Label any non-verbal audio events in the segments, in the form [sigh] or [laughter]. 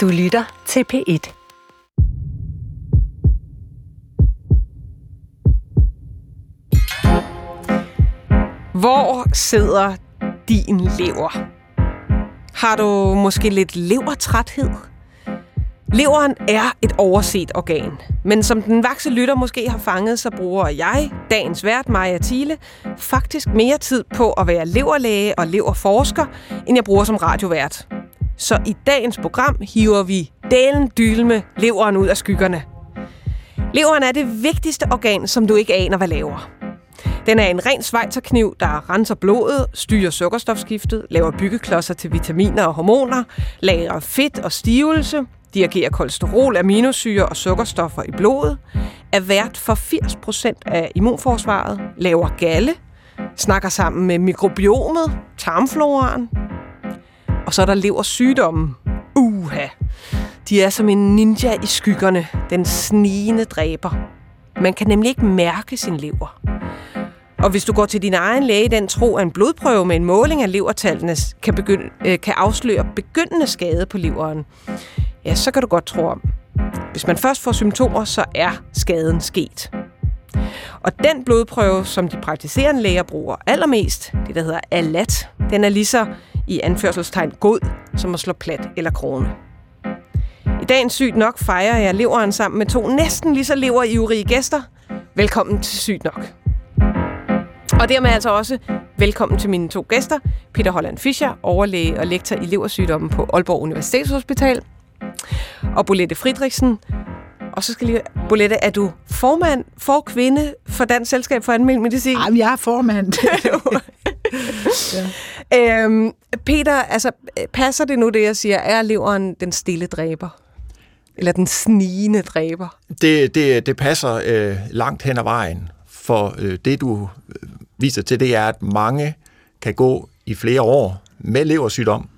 Du lytter til P1. Hvor sidder din lever? Har du måske lidt levertræthed? Leveren er et overset organ, men som den vakse lytter måske har fanget, så bruger jeg, dagens vært Maja Thiele, faktisk mere tid på at være leverlæge og leverforsker, end jeg bruger som radiovært. Så i dagens program hiver vi delen dylme leveren ud af skyggerne. Leveren er det vigtigste organ, som du ikke aner, hvad laver. Den er en ren svejterkniv, der renser blodet, styrer sukkerstofskiftet, laver byggeklodser til vitaminer og hormoner, lagrer fedt og stivelse, dirigerer kolesterol, aminosyre og sukkerstoffer i blodet, er vært for 80% af immunforsvaret, laver galle, snakker sammen med mikrobiomet, tarmfloraen, og så er der lever sygdommen. Uha! De er som en ninja i skyggerne, den snigende dræber. Man kan nemlig ikke mærke sin lever. Og hvis du går til din egen læge den tro, at en blodprøve med en måling af levertallene kan, begynde, øh, kan afsløre begyndende skade på leveren, ja, så kan du godt tro om. Hvis man først får symptomer, så er skaden sket. Og den blodprøve, som de praktiserende læger bruger allermest, det der hedder ALAT, den er lige så i anførselstegn god, som at slå plat eller krone. I dagens Sygt Nok fejrer jeg leveren sammen med to næsten lige så leverivrige gæster. Velkommen til Sygt Nok. Og dermed altså også velkommen til mine to gæster, Peter Holland Fischer, overlæge og lektor i leversygdommen på Aalborg Universitetshospital, og Bolette Friedrichsen. Og så skal lige... Bolette, er du formand for kvinde for Dansk Selskab for Almindelig Medicin? Jamen, jeg er formand. [laughs] ja øhm, Peter, altså, øh, passer det nu, det jeg siger? Er leveren den stille dræber? Eller den snigende dræber? Det, det, det passer øh, langt hen ad vejen. For øh, det, du øh, viser til, det er, at mange kan gå i flere år med leversygdom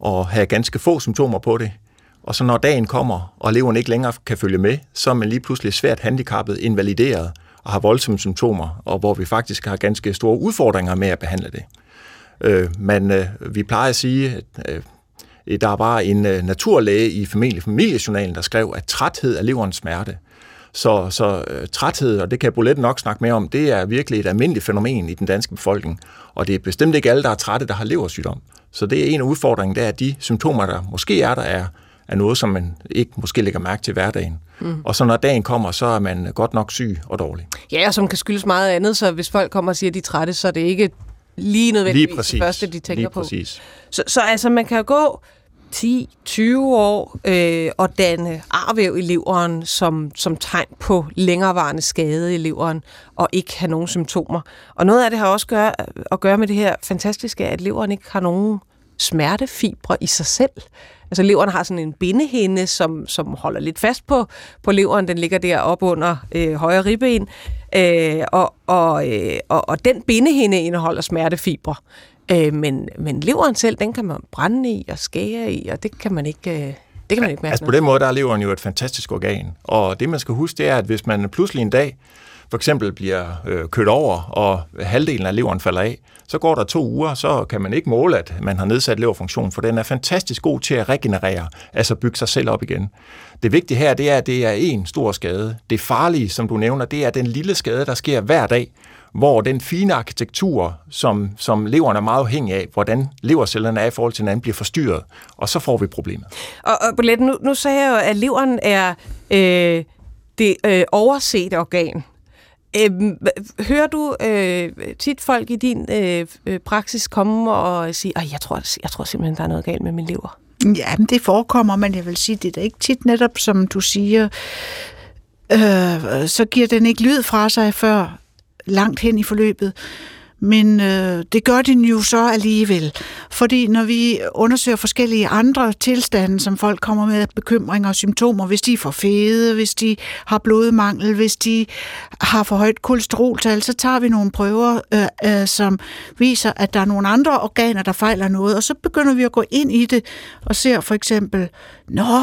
og have ganske få symptomer på det. Og så når dagen kommer, og leveren ikke længere kan følge med, så er man lige pludselig svært handicappet, invalideret og har voldsomme symptomer, og hvor vi faktisk har ganske store udfordringer med at behandle det. Øh, men øh, vi plejer at sige, at øh, der er bare en øh, naturlæge i familie, familiejournalen, der skrev, at træthed er leverens smerte. Så, så øh, træthed, og det kan Bolette nok snakke mere om, det er virkelig et almindeligt fænomen i den danske befolkning. Og det er bestemt ikke alle, der er trætte, der har leversygdom. Så det er en af udfordringerne, det er, at de symptomer, der måske er der, er, er noget, som man ikke måske lægger mærke til hverdagen. Mm. Og så når dagen kommer, så er man godt nok syg og dårlig. Ja, og som kan skyldes meget andet, så hvis folk kommer og siger, at de er trætte, så er det ikke lige nødvendigvis lige præcis. det første, de tænker lige på. Præcis. Så, så altså, man kan jo gå 10-20 år øh, og danne arvæv i leveren som, som tegn på længerevarende skade i leveren og ikke have nogen symptomer. Og noget af det har også gør, at gøre med det her fantastiske, at leveren ikke har nogen smertefibre i sig selv. Altså leveren har sådan en bindehinde, som, som holder lidt fast på, på leveren. Den ligger der op under øh, højre ribben. Øh, og, og, øh, og, og den bindehinde indeholder smertefibre. Øh, men, men leveren selv, den kan man brænde i og skære i, og det kan man ikke... Øh, det kan man ikke mærke Altså på den måde, der er leveren jo et fantastisk organ. Og det, man skal huske, det er, at hvis man pludselig en dag for eksempel bliver øh, kørt over, og halvdelen af leveren falder af, så går der to uger, så kan man ikke måle, at man har nedsat leverfunktion, for den er fantastisk god til at regenerere, altså bygge sig selv op igen. Det vigtige her, det er, at det er en stor skade. Det farlige, som du nævner, det er den lille skade, der sker hver dag, hvor den fine arkitektur, som, som leveren er meget afhængig af, hvordan levercellerne er i forhold til hinanden, bliver forstyrret, og så får vi problemet. Og, og Bolette, nu, nu sagde jeg jo, at leveren er øh, det øh, oversete organ. Øh, hører du øh, tit folk i din øh, øh, praksis komme og sige, at jeg tror, jeg tror simpelthen, der er noget galt med min lever? Ja, men det forekommer, men jeg vil sige, det er da ikke tit netop, som du siger, øh, så giver den ikke lyd fra sig før langt hen i forløbet. Men øh, det gør den jo så alligevel. Fordi når vi undersøger forskellige andre tilstande, som folk kommer med bekymringer og symptomer, hvis de er for fede, hvis de har blodmangel, hvis de har for højt kolesteroltal, så tager vi nogle prøver, øh, øh, som viser, at der er nogle andre organer, der fejler noget. Og så begynder vi at gå ind i det og ser for eksempel, nå,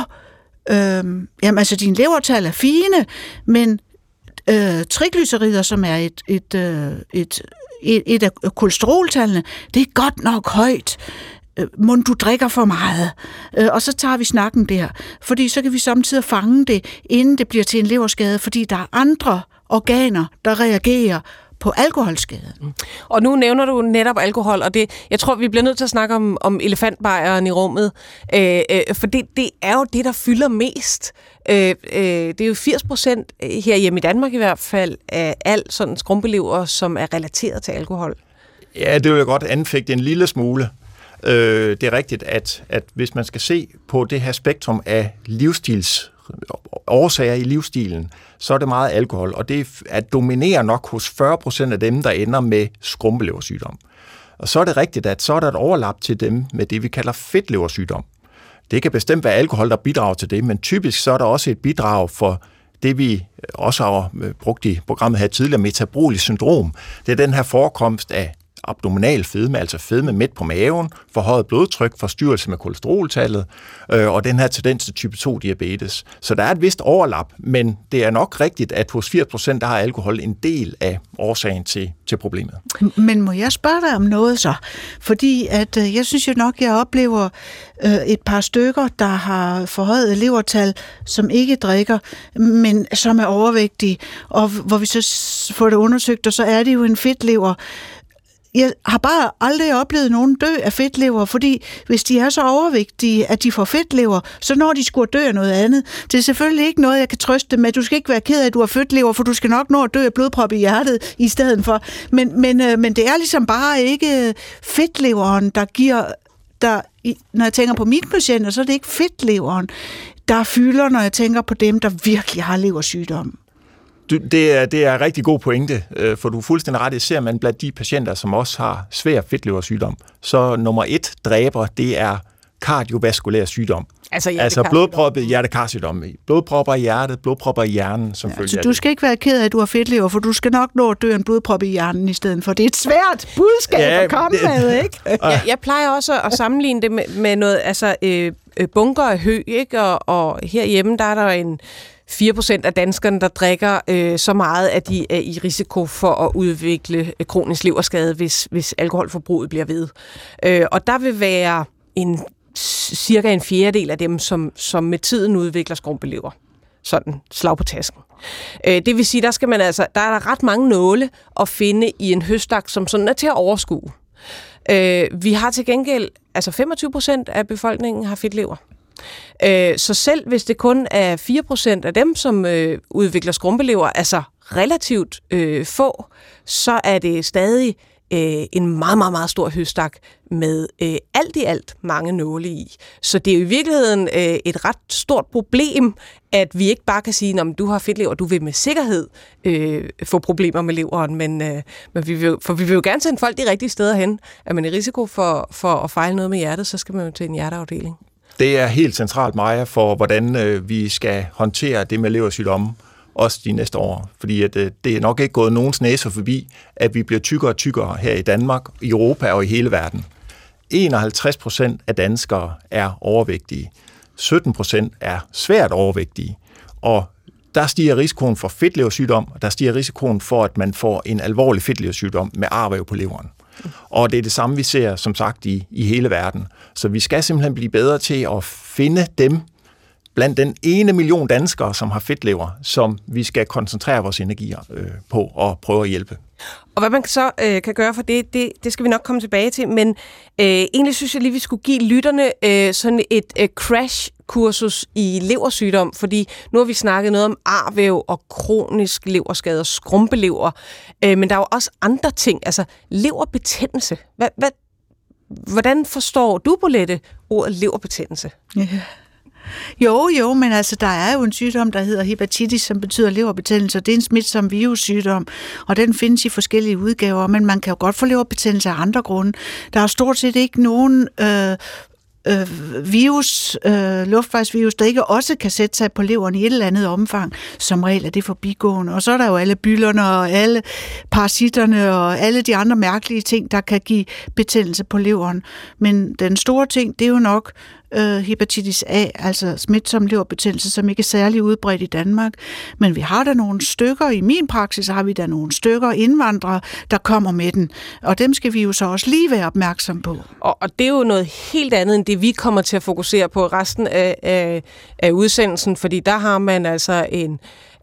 øh, jamen altså din levertal er fine, men øh, triglycerider, som er et, et, øh, et, et, et af kolesteroltallene, det er godt nok højt. øh, må du drikker for meget, øh, og så tager vi snakken der, fordi så kan vi samtidig fange det, inden det bliver til en leverskade, fordi der er andre organer, der reagerer på alkoholskade. Mm. Og nu nævner du netop alkohol, og det, jeg tror, vi bliver nødt til at snakke om, om elefantbejeren i rummet, øh, øh, for det, det er jo det, der fylder mest. Øh, øh, det er jo 80 procent øh, hjemme i Danmark i hvert fald af alt sådan skrumpelever, som er relateret til alkohol. Ja, det vil jeg godt anfægte en lille smule. Øh, det er rigtigt, at, at hvis man skal se på det her spektrum af livsstils årsager i livsstilen, så er det meget alkohol, og det er dominerer nok hos 40% af dem, der ender med skrumpeleversygdom. Og så er det rigtigt, at så er der et overlap til dem med det, vi kalder fedtleversygdom. Det kan bestemt være alkohol, der bidrager til det, men typisk så er der også et bidrag for det, vi også har brugt i programmet her tidligere, metabolisk syndrom. Det er den her forekomst af abdominal fedme, altså fedme midt på maven, forhøjet blodtryk, forstyrrelse med kolesteroltallet, øh, og den her tendens til type 2-diabetes. Så der er et vist overlap, men det er nok rigtigt, at hos 80% der har alkohol en del af årsagen til, til problemet. Men må jeg spørge dig om noget så? Fordi at, øh, jeg synes jo nok, jeg oplever øh, et par stykker, der har forhøjet levertal, som ikke drikker, men som er overvægtige, og hvor vi så får det undersøgt, og så er det jo en fedtlever, jeg har bare aldrig oplevet nogen dø af fedtlever, fordi hvis de er så overvægtige, at de får fedtlever, så når de skulle dø af noget andet. Det er selvfølgelig ikke noget, jeg kan trøste med. Du skal ikke være ked af, at du har fedtlever, for du skal nok nå at dø af blodprop i hjertet i stedet for. Men, men, øh, men det er ligesom bare ikke øh, fedtleveren, der giver der, når jeg tænker på mine patienter, så er det ikke fedtleveren, der fylder, når jeg tænker på dem, der virkelig har leversygdom. Det, er, det er en rigtig god pointe, øh, for du er fuldstændig ret. Ser man blandt de patienter, som også har svær fedtleversygdom, så nummer et dræber, det er kardiovaskulær sygdom. Altså, altså blodproppet hjertekarsygdom. Blodpropper i hjertet, blodpropper i hjernen, som ja, Så du skal ikke være ked af, at du har fedtlever, for du skal nok nå at dø en blodprop i hjernen i stedet for. Det er et svært budskab ja, at komme det, med, ikke? [laughs] jeg, jeg plejer også at sammenligne det med, med noget, altså øh, øh bunker af hø, ikke? Og, og herhjemme, der er der en 4% af danskerne, der drikker øh, så meget, at de er i risiko for at udvikle øh, kronisk leverskade, hvis, hvis alkoholforbruget bliver ved. Øh, og der vil være en cirka en fjerdedel af dem, som, som med tiden udvikler skrumpelever. Sådan slag på tasken. Øh, det vil sige, der skal man altså, der er der ret mange nåle at finde i en høstak, som sådan er til at overskue. Øh, vi har til gengæld, altså 25 procent af befolkningen har fedtlever. Øh, så selv hvis det kun er 4% af dem, som øh, udvikler skrumpelever, altså relativt øh, få, så er det stadig øh, en meget, meget, meget stor høstak med øh, alt i alt mange nåle i. Så det er jo i virkeligheden øh, et ret stort problem, at vi ikke bare kan sige, at du har fedtlever, du vil med sikkerhed øh, få problemer med leveren, men, øh, men vi vil, for vi vil jo gerne sende folk de rigtige steder hen. Er man i risiko for, for at fejle noget med hjertet, så skal man jo til en hjerteafdeling. Det er helt centralt, Maja, for hvordan øh, vi skal håndtere det med leversygdomme også de næste år. Fordi at, øh, det er nok ikke gået nogens næse forbi, at vi bliver tykkere og tykkere her i Danmark, i Europa og i hele verden. 51 procent af danskere er overvægtige. 17 procent er svært overvægtige. Og der stiger risikoen for fedtleversygdom, og der stiger risikoen for, at man får en alvorlig fedtleversygdom med arvæv på leveren. Og det er det samme, vi ser, som sagt, i, i hele verden. Så vi skal simpelthen blive bedre til at finde dem blandt den ene million danskere, som har fedtlever, som vi skal koncentrere vores energier øh, på og prøve at hjælpe. Og hvad man så øh, kan gøre for det, det, det skal vi nok komme tilbage til, men øh, egentlig synes jeg lige, vi skulle give lytterne øh, sådan et øh, kursus i leversygdom, fordi nu har vi snakket noget om arvæv og kronisk leverskade og skrumpelever, øh, men der er jo også andre ting, altså leverbetændelse. Hvad, hvad, hvordan forstår du, Bolette, ordet leverbetændelse? Ja. Jo, jo, men altså, der er jo en sygdom, der hedder hepatitis, som betyder leverbetændelse, det er en smitsom virussygdom, og den findes i forskellige udgaver, men man kan jo godt få leverbetændelse af andre grunde. Der er stort set ikke nogen øh, øh, virus, øh, luftvejsvirus, der ikke også kan sætte sig på leveren i et eller andet omfang. Som regel er det forbigående. Og så er der jo alle byllerne og alle parasitterne og alle de andre mærkelige ting, der kan give betændelse på leveren. Men den store ting, det er jo nok øh, hepatitis A, altså smitsom leverbetændelse, som ikke er særlig udbredt i Danmark. Men vi har der nogle stykker, i min praksis har vi der nogle stykker indvandrere, der kommer med den. Og dem skal vi jo så også lige være opmærksom på. Og, og det er jo noget helt andet end det, vi kommer til at fokusere på resten af, af, af udsendelsen, fordi der har man altså en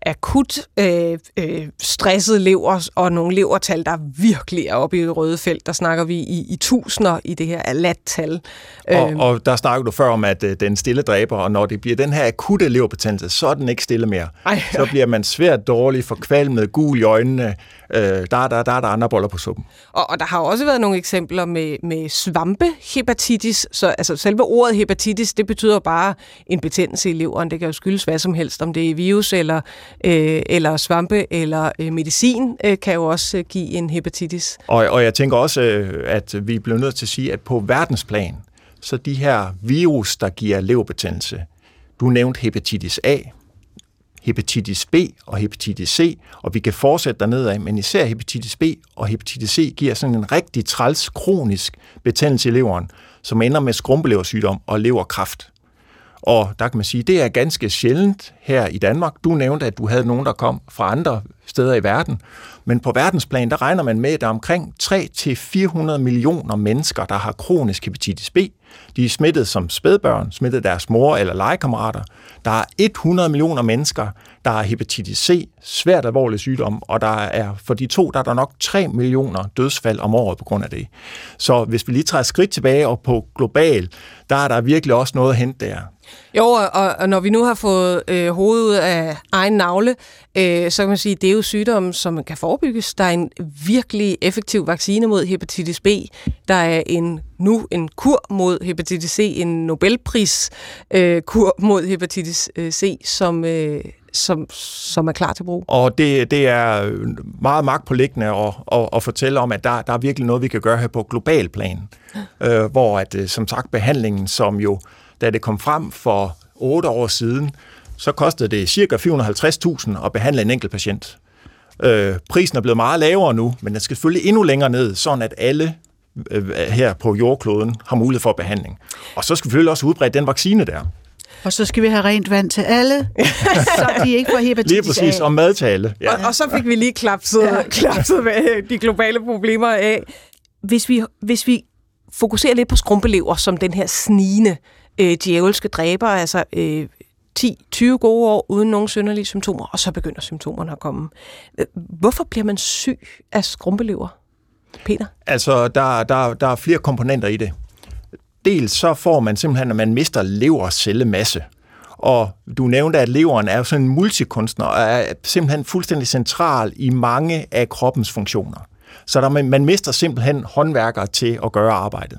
akut øh, øh, stresset lever og nogle levertal, der virkelig er oppe i røde felt. Der snakker vi i, i tusinder i det her alat-tal. Og, øhm. og der snakker du før om, at øh, den stille dræber, og når det bliver den her akutte leverbetændelse, så er den ikke stille mere. Ej, så bliver man svært dårlig, forkvalmet, gul i øjnene, øh, der, der, der, der er der andre boller på suppen. Og, og der har også været nogle eksempler med, med svampehepatitis. Så altså, selve ordet hepatitis, det betyder bare en betændelse i leveren. Det kan jo skyldes hvad som helst, om det er virus eller, øh, eller svampe eller øh, medicin, øh, kan jo også øh, give en hepatitis. Og, og jeg tænker også, øh, at vi bliver nødt til at sige, at på verdensplan, så de her virus, der giver leverbetændelse, du nævnte hepatitis A, hepatitis B og hepatitis C, og vi kan fortsætte dernede af, men især hepatitis B og hepatitis C giver sådan en rigtig træls kronisk betændelse i leveren, som ender med skrumpeleversygdom og leverkræft. Og der kan man sige, det er ganske sjældent her i Danmark. Du nævnte, at du havde nogen, der kom fra andre steder i verden. Men på verdensplan, der regner man med, at der er omkring 3-400 millioner mennesker, der har kronisk hepatitis B. De er smittet som spædbørn, smittet deres mor eller legekammerater. Der er 100 millioner mennesker, der har hepatitis C, svært alvorlig sygdom, og der er for de to, der er der nok 3 millioner dødsfald om året på grund af det. Så hvis vi lige træder et skridt tilbage og på global, der er der virkelig også noget at hente der. Jo, og, og når vi nu har fået øh, hovedet af egen navle, øh, så kan man sige, at det er jo sygdomme, som kan forebygges. Der er en virkelig effektiv vaccine mod hepatitis B. Der er en nu en kur mod hepatitis C, en Nobelpris øh, kur mod hepatitis øh, C, som, øh, som, som er klar til brug. Og det, det er meget magtpålæggende at, at, at fortælle om, at der, der er virkelig noget, vi kan gøre her på global plan. Øh, hvor at, øh, som sagt, behandlingen, som jo, da det kom frem for otte år siden, så kostede det ca. 450.000 at behandle en enkelt patient. Øh, prisen er blevet meget lavere nu, men den skal selvfølgelig endnu længere ned, sådan at alle øh, her på jordkloden har mulighed for behandling. Og så skal vi selvfølgelig også udbrede den vaccine der. Og så skal vi have rent vand til alle, [laughs] så de ikke får hepatitis Lige præcis, og mad til alle. Ja. Og, og så fik vi lige klapset, ja. klapset de globale problemer af. Hvis vi, hvis vi fokuserer lidt på skrumpelever som den her snigende øh, djævelske dræber, altså øh, 10-20 gode år uden nogen synderlige symptomer, og så begynder symptomerne at komme. Hvorfor bliver man syg af skrumpelever? Peter? Altså, der, der, der er flere komponenter i det. Dels så får man simpelthen, at man mister levercellemasse. Og du nævnte, at leveren er sådan en multikunstner, og er simpelthen fuldstændig central i mange af kroppens funktioner. Så der, man mister simpelthen håndværkere til at gøre arbejdet.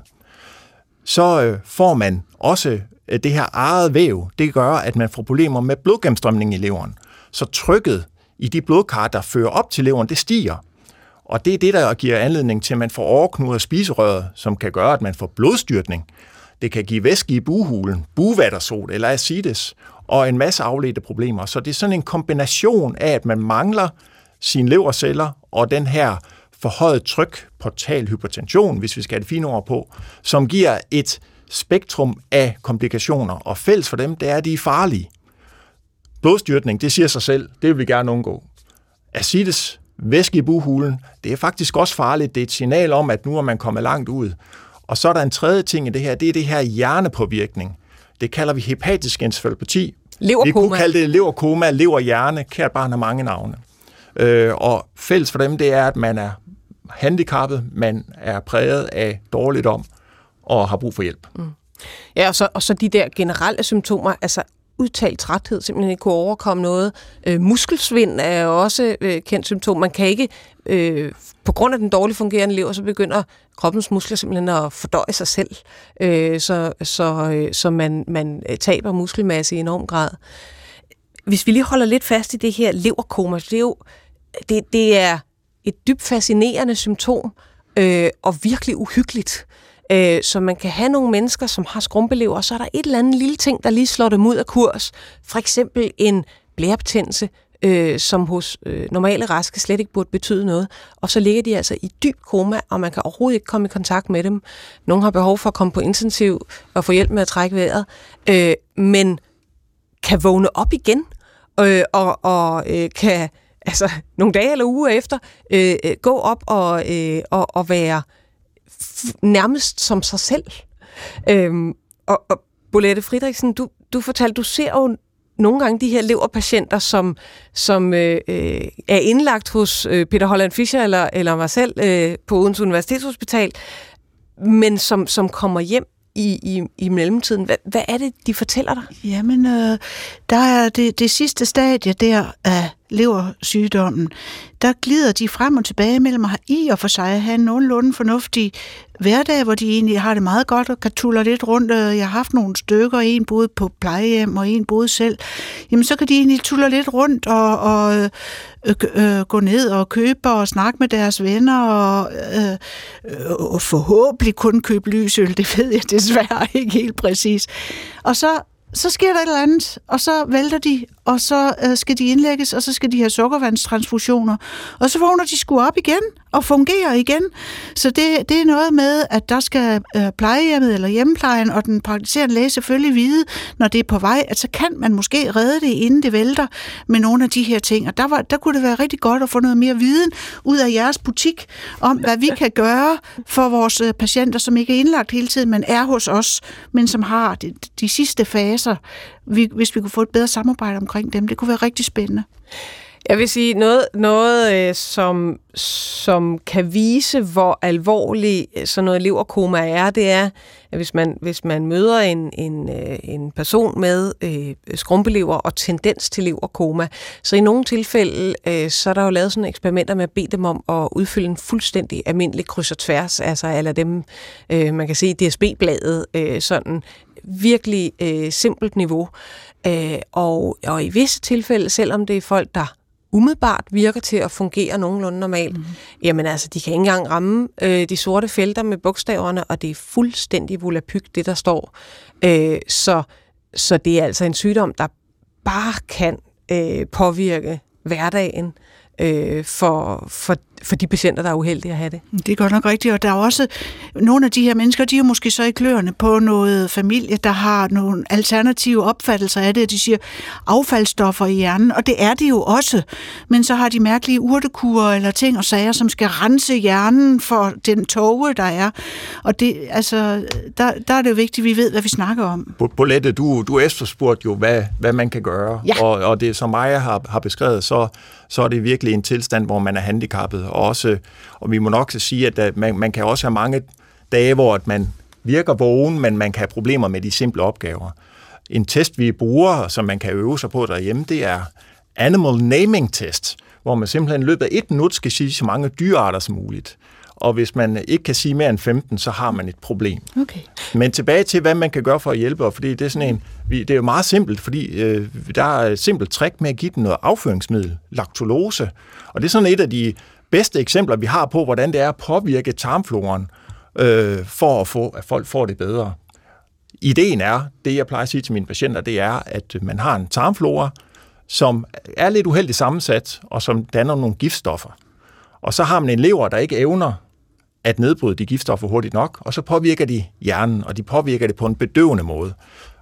Så øh, får man også øh, det her eget væv. Det gør, at man får problemer med blodgennemstrømningen i leveren. Så trykket i de blodkar, der fører op til leveren, det stiger. Og det er det, der giver anledning til, at man får overknuder af spiserøret, som kan gøre, at man får blodstyrtning. Det kan give væske i buhulen, buvattersot eller acides, og en masse afledte problemer. Så det er sådan en kombination af, at man mangler sine leverceller og den her forhøjet tryk, portal hypertension, hvis vi skal have det fine ord på, som giver et spektrum af komplikationer, og fælles for dem, det er, at de er farlige. Blodstyrtning, det siger sig selv, det vil vi gerne undgå. Acides, væske i buhulen, det er faktisk også farligt. Det er et signal om, at nu er man kommet langt ud. Og så er der en tredje ting i det her, det er det her hjernepåvirkning. Det kalder vi hepatisk encefalopati. Leverkoma. Vi kunne kalde det leverkoma, leverhjerne. Kært barn har mange navne. Øh, og fælles for dem, det er, at man er handicappet, man er præget af dårligdom og har brug for hjælp. Mm. Ja, og så, og så de der generelle symptomer, altså udtalt træthed, simpelthen ikke kunne overkomme noget. Øh, muskelsvind er også øh, kendt symptom. Man kan ikke, øh, på grund af den dårligt fungerende lever, så begynder kroppens muskler simpelthen at fordøje sig selv, øh, så, så, øh, så man, man øh, taber muskelmasse i enorm grad. Hvis vi lige holder lidt fast i det her leverkoma, det er jo det, det er et dybt fascinerende symptom, øh, og virkelig uhyggeligt. Øh, Øh, så man kan have nogle mennesker, som har skrumpelever, og så er der et eller andet lille ting, der lige slår dem ud af kurs. For eksempel en blærebetændelse, øh, som hos øh, normale raske slet ikke burde betyde noget. Og så ligger de altså i dyb koma, og man kan overhovedet ikke komme i kontakt med dem. Nogle har behov for at komme på intensiv og få hjælp med at trække vejret, øh, men kan vågne op igen øh, og, og øh, kan altså nogle dage eller uger efter øh, øh gå op og, øh, og, og være nærmest som sig selv. Øhm, og, og Bolette Friedrichsen, du, du fortalte, du ser jo nogle gange de her leverpatienter, som, som øh, øh, er indlagt hos øh, Peter Holland Fischer eller, eller mig selv øh, på Odense Universitetshospital, men som, som kommer hjem i, i, i mellemtiden. Hvad, hvad er det, de fortæller dig? Jamen, øh, der er det, det sidste stadie der af leversygdommen, der glider de frem og tilbage mellem at i og for sig at have en nogenlunde fornuftig hverdag, hvor de egentlig har det meget godt og kan tulle lidt rundt. Øh, jeg har haft nogle stykker, en boede på plejehjem og en boede selv. Jamen, så kan de egentlig tulle lidt rundt og, og øh, øh, gå ned og købe og snakke med deres venner og, øh, øh, og forhåbentlig kun købe lysøl. Det ved jeg desværre ikke helt præcis. Og så så sker der et eller andet, og så vælter de, og så øh, skal de indlægges, og så skal de have sukkervandstransfusioner. Og så vågner de sgu op igen, og fungerer igen. Så det, det er noget med, at der skal øh, plejehjemmet eller hjemmeplejen og den praktiserende læge selvfølgelig vide, når det er på vej, at så kan man måske redde det, inden det vælter med nogle af de her ting. Og der, var, der kunne det være rigtig godt at få noget mere viden ud af jeres butik, om hvad vi kan gøre for vores øh, patienter, som ikke er indlagt hele tiden, men er hos os, men som har de, de sidste faser. Vi, hvis vi kunne få et bedre samarbejde omkring dem, det kunne være rigtig spændende. Jeg vil sige noget, noget øh, som, som kan vise, hvor alvorlig øh, sådan noget leverkoma er, det er, at hvis man, hvis man møder en, en, øh, en person med øh, skrumpelever og tendens til leverkoma, så i nogle tilfælde, øh, så er der jo lavet sådan eksperimenter med at bede dem om at udfylde en fuldstændig almindelig kryds og tværs, altså eller dem, øh, man kan se i DSB-bladet, øh, sådan virkelig øh, simpelt niveau. Øh, og, og i visse tilfælde, selvom det er folk, der umiddelbart virker til at fungere nogenlunde normalt, mm. jamen altså, de kan ikke engang ramme øh, de sorte felter med bogstaverne, og det er fuldstændig volapyk, det der står. Øh, så, så det er altså en sygdom, der bare kan øh, påvirke hverdagen øh, for, for, for de patienter, der er uheldige at have det. Det er godt nok rigtigt, og der er også nogle af de her mennesker, de er måske så i kløerne på noget familie, der har nogle alternative opfattelser af det, de siger affaldsstoffer i hjernen, og det er det jo også, men så har de mærkelige urtekurer eller ting og sager, som skal rense hjernen for den tåge, der er, og det, altså, der, der er det jo vigtigt, at vi ved, hvad vi snakker om. Bolette, du, du efterspurgte jo, hvad, hvad man kan gøre, ja. og, og det som Maja har, har beskrevet, så, så er det virkelig en tilstand, hvor man er handicappet, og også, og vi må nok sige, at man, man kan også have mange dage, hvor man virker vågen, men man kan have problemer med de simple opgaver. En test, vi bruger, som man kan øve sig på derhjemme, det er Animal Naming Test, hvor man simpelthen i løbet af et minut skal sige så mange dyrearter som muligt. Og hvis man ikke kan sige mere end 15, så har man et problem. Okay. Men tilbage til, hvad man kan gøre for at hjælpe, fordi det er sådan en, det er jo meget simpelt, fordi øh, der er et simpelt trick med at give den noget afføringsmiddel, laktulose. Og det er sådan et af de bedste eksempler, vi har på, hvordan det er at påvirke tarmfloren, øh, for at få, at folk får det bedre. Ideen er, det jeg plejer at sige til mine patienter, det er, at man har en tarmflora, som er lidt uheldigt sammensat, og som danner nogle giftstoffer. Og så har man en lever, der ikke evner at nedbryde de giftstoffer hurtigt nok, og så påvirker de hjernen, og de påvirker det på en bedøvende måde.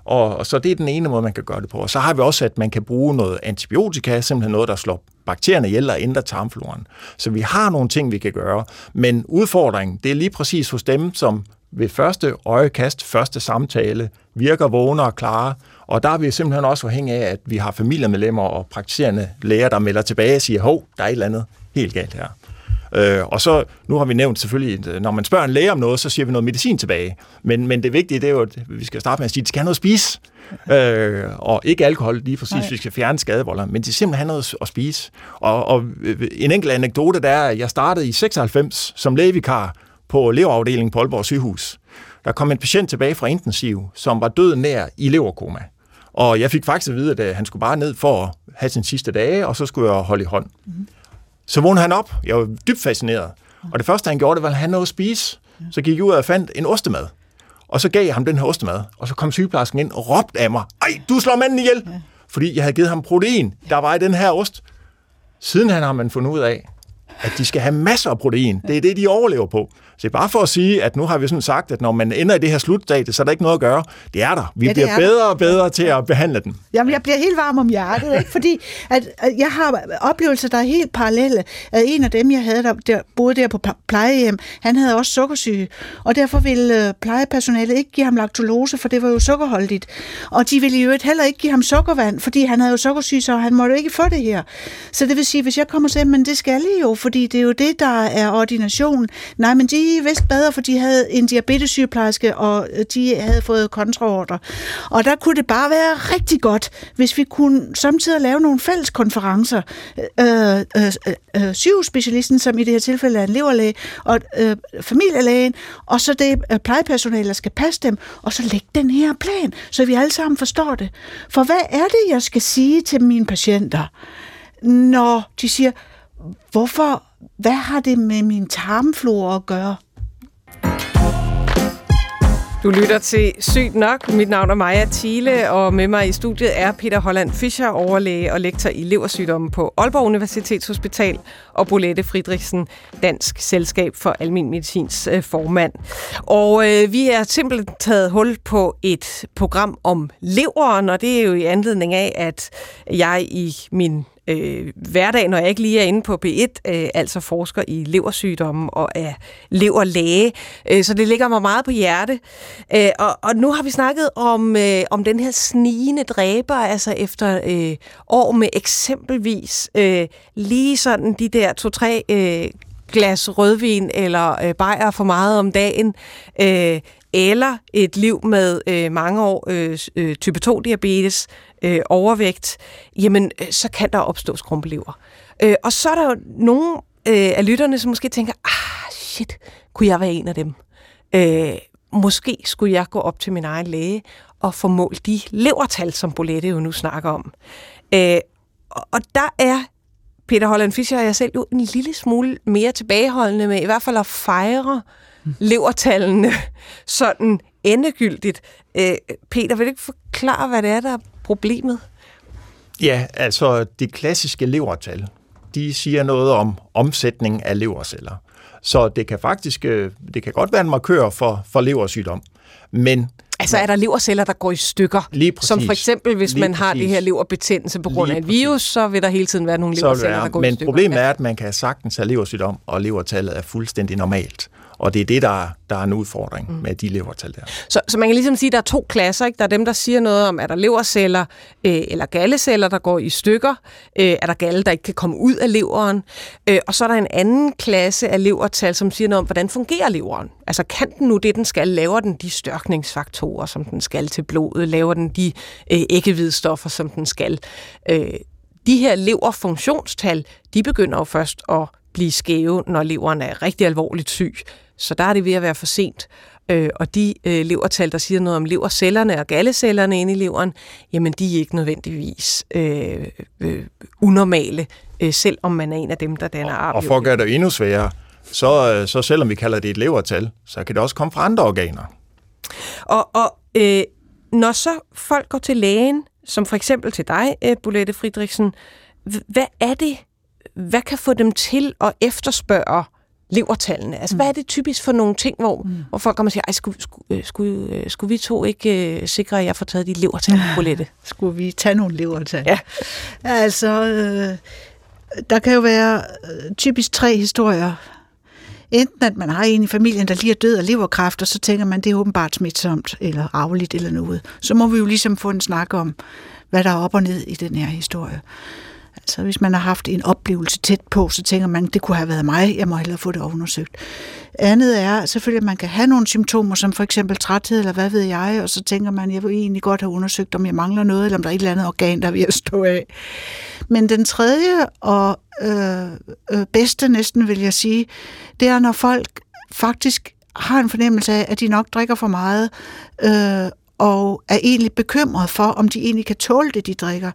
Og, og så det er den ene måde, man kan gøre det på. Og så har vi også, at man kan bruge noget antibiotika, simpelthen noget, der slår bakterierne ihjel og ændre tarmfloren. Så vi har nogle ting, vi kan gøre. Men udfordringen, det er lige præcis hos dem, som ved første øjekast, første samtale, virker vågne og klare. Og der er vi simpelthen også afhængige af, at vi har familiemedlemmer og praktiserende læger, der melder tilbage og siger, hov, der er et eller andet helt galt her. Øh, og så, nu har vi nævnt selvfølgelig, når man spørger en læge om noget, så siger vi noget medicin tilbage. Men, men det vigtige, det er jo, at vi skal starte med at sige, at de skal have noget at spise. Øh, og ikke alkohol lige præcis, Nej. vi skal fjerne skadevolder, men de simpelthen have noget at spise. Og, og en enkelt anekdote, der er, at jeg startede i 96 som lægevikar på leverafdelingen på Aalborg sygehus. Der kom en patient tilbage fra intensiv, som var død nær i leverkoma. Og jeg fik faktisk at vide, at han skulle bare ned for at have sin sidste dage, og så skulle jeg holde i hånd. Mm. Så vågnede han op. Jeg var dybt fascineret. Og det første, han gjorde, det var, at han noget at spise. Så gik jeg ud og fandt en ostemad. Og så gav jeg ham den her ostemad. Og så kom sygeplejersken ind og råbte af mig, ej, du slår manden ihjel! Fordi jeg havde givet ham protein, der var i den her ost. Siden han har man fundet ud af, at de skal have masser af protein. Det er det, de overlever på. Så det er bare for at sige, at nu har vi sådan sagt, at når man ender i det her slutstadie, så er der ikke noget at gøre. Det er der. Vi Ja, bliver er bedre og bedre til at behandle den. Jamen, jeg bliver helt varm om hjertet, ikke? fordi at, at jeg har oplevelser, der er helt parallelle. At en af dem, jeg havde, der, der boede der på pl- plejehjem, han havde også sukkersyge, og derfor ville øh, plejepersonalet ikke give ham laktulose, for det var jo sukkerholdigt. Og de ville jo heller ikke give ham sukkervand, fordi han havde jo sukkersyge, så han måtte ikke få det her. Så det vil sige, hvis jeg kommer og siger, men det skal I jo, fordi det er jo det, der er ordination. Nej, men de vidste bedre, for de havde en diabetessygeplejerske, og øh, de havde fået kontraorder. Og der kunne det bare være rigtig godt, hvis vi kunne samtidig lave nogle fælles konferencer. Øh, øh, øh, øh, sygehusspecialisten, som i det her tilfælde er en leverlæge, og øh, familielægen, og så det øh, plejepersonale, der skal passe dem, og så lægge den her plan, så vi alle sammen forstår det. For hvad er det, jeg skal sige til mine patienter, når de siger, hvorfor, hvad har det med min tarmflora at gøre? Du lytter til Sygt Nok. Mit navn er Maja Thiele, og med mig i studiet er Peter Holland Fischer, overlæge og lektor i leversygdomme på Aalborg Universitetshospital, og Bolette Friedrichsen, Dansk Selskab for Almen Medicins øh, formand. Og øh, vi er simpelthen taget hul på et program om leveren, og det er jo i anledning af, at jeg i min øh, hverdag, når jeg ikke lige er inde på P1, øh, altså forsker i leversygdomme og er leverlæge. Øh, så det ligger mig meget på hjerte. Øh, og, og nu har vi snakket om, øh, om den her snigende dræber, altså efter øh, år med eksempelvis øh, lige sådan de der to-tre øh, glas rødvin eller øh, bajer for meget om dagen, øh, eller et liv med øh, mange år øh, øh, type 2-diabetes, øh, overvægt, jamen øh, så kan der opstå skrumpelever. Øh, og så er der jo nogle øh, af lytterne, som måske tænker, ah shit, kunne jeg være en af dem? Øh, måske skulle jeg gå op til min egen læge og få målt de levertal, som Bolette jo nu snakker om. Øh, og, og der er Peter Holland Fischer og jeg selv jo en lille smule mere tilbageholdende med i hvert fald at fejre levertallene sådan endegyldigt. Øh, Peter, vil du ikke forklare, hvad det er, der er problemet? Ja, altså de klassiske levertal, de siger noget om omsætning af leverceller. Så det kan faktisk, øh, det kan godt være en markør for, for leversygdom. Men Altså er der leverceller, der går i stykker? Lige præcis. Som for eksempel, hvis Lige man har præcis. det her leverbetændelse på grund Lige af et præcis. virus, så vil der hele tiden være nogle det leverceller, der går i Men stykker. problemet er, at man kan sagtens have leversygdom, og levertallet er fuldstændig normalt. Og det er det, der, er- der er en udfordring mm. med de levertal der. Så, så man kan ligesom sige, at der er to klasser. Ikke? Der er dem, der siger noget om, er der leverceller øh, eller galleceller, der går i stykker? Øh, er der galle, der ikke kan komme ud af leveren? Øh, og så er der en anden klasse af levertal, som siger noget om, hvordan fungerer leveren? Altså kan den nu det, den skal? Laver den de størkningsfaktorer, som den skal til blodet? Laver den de øh, æggehvidstoffer, som den skal? Øh, de her leverfunktionstal, de begynder jo først at blive skæve, når leveren er rigtig alvorligt syg. Så der er det ved at være for sent. Øh, og de øh, levertal, der siger noget om levercellerne og gallecellerne inde i leveren, jamen de er ikke nødvendigvis øh, øh, unormale, øh, selvom man er en af dem, der danner arv. Og for at gøre det endnu sværere, så, øh, så selvom vi kalder det et levertal, så kan det også komme fra andre organer. Og, og øh, når så folk går til lægen, som for eksempel til dig, øh, Bolette Friedrichsen, h- hvad er det, hvad kan få dem til at efterspørge levertallene? Altså, mm. hvad er det typisk for nogle ting, hvor, mm. hvor folk kommer og siger, Ej, skulle, skulle, øh, skulle, øh, skulle vi to ikke øh, sikre, at jeg får taget de levertal, [laughs] Bolette? Skulle vi tage nogle levertal? Ja. Altså, øh, der kan jo være øh, typisk tre historier. Enten at man har en i familien, der lige er død af leverkræft, og så tænker man, det er åbenbart smitsomt, eller arveligt, eller noget. Så må vi jo ligesom få en snak om, hvad der er op og ned i den her historie. Så hvis man har haft en oplevelse tæt på, så tænker man, det kunne have været mig, jeg må hellere få det undersøgt. Andet er selvfølgelig, at man kan have nogle symptomer, som for eksempel træthed, eller hvad ved jeg, og så tænker man, jeg vil egentlig godt have undersøgt, om jeg mangler noget, eller om der er et eller andet organ, der er ved at stå af. Men den tredje og øh, øh, bedste næsten, vil jeg sige, det er, når folk faktisk har en fornemmelse af, at de nok drikker for meget, øh, og er egentlig bekymret for, om de egentlig kan tåle det, de drikker.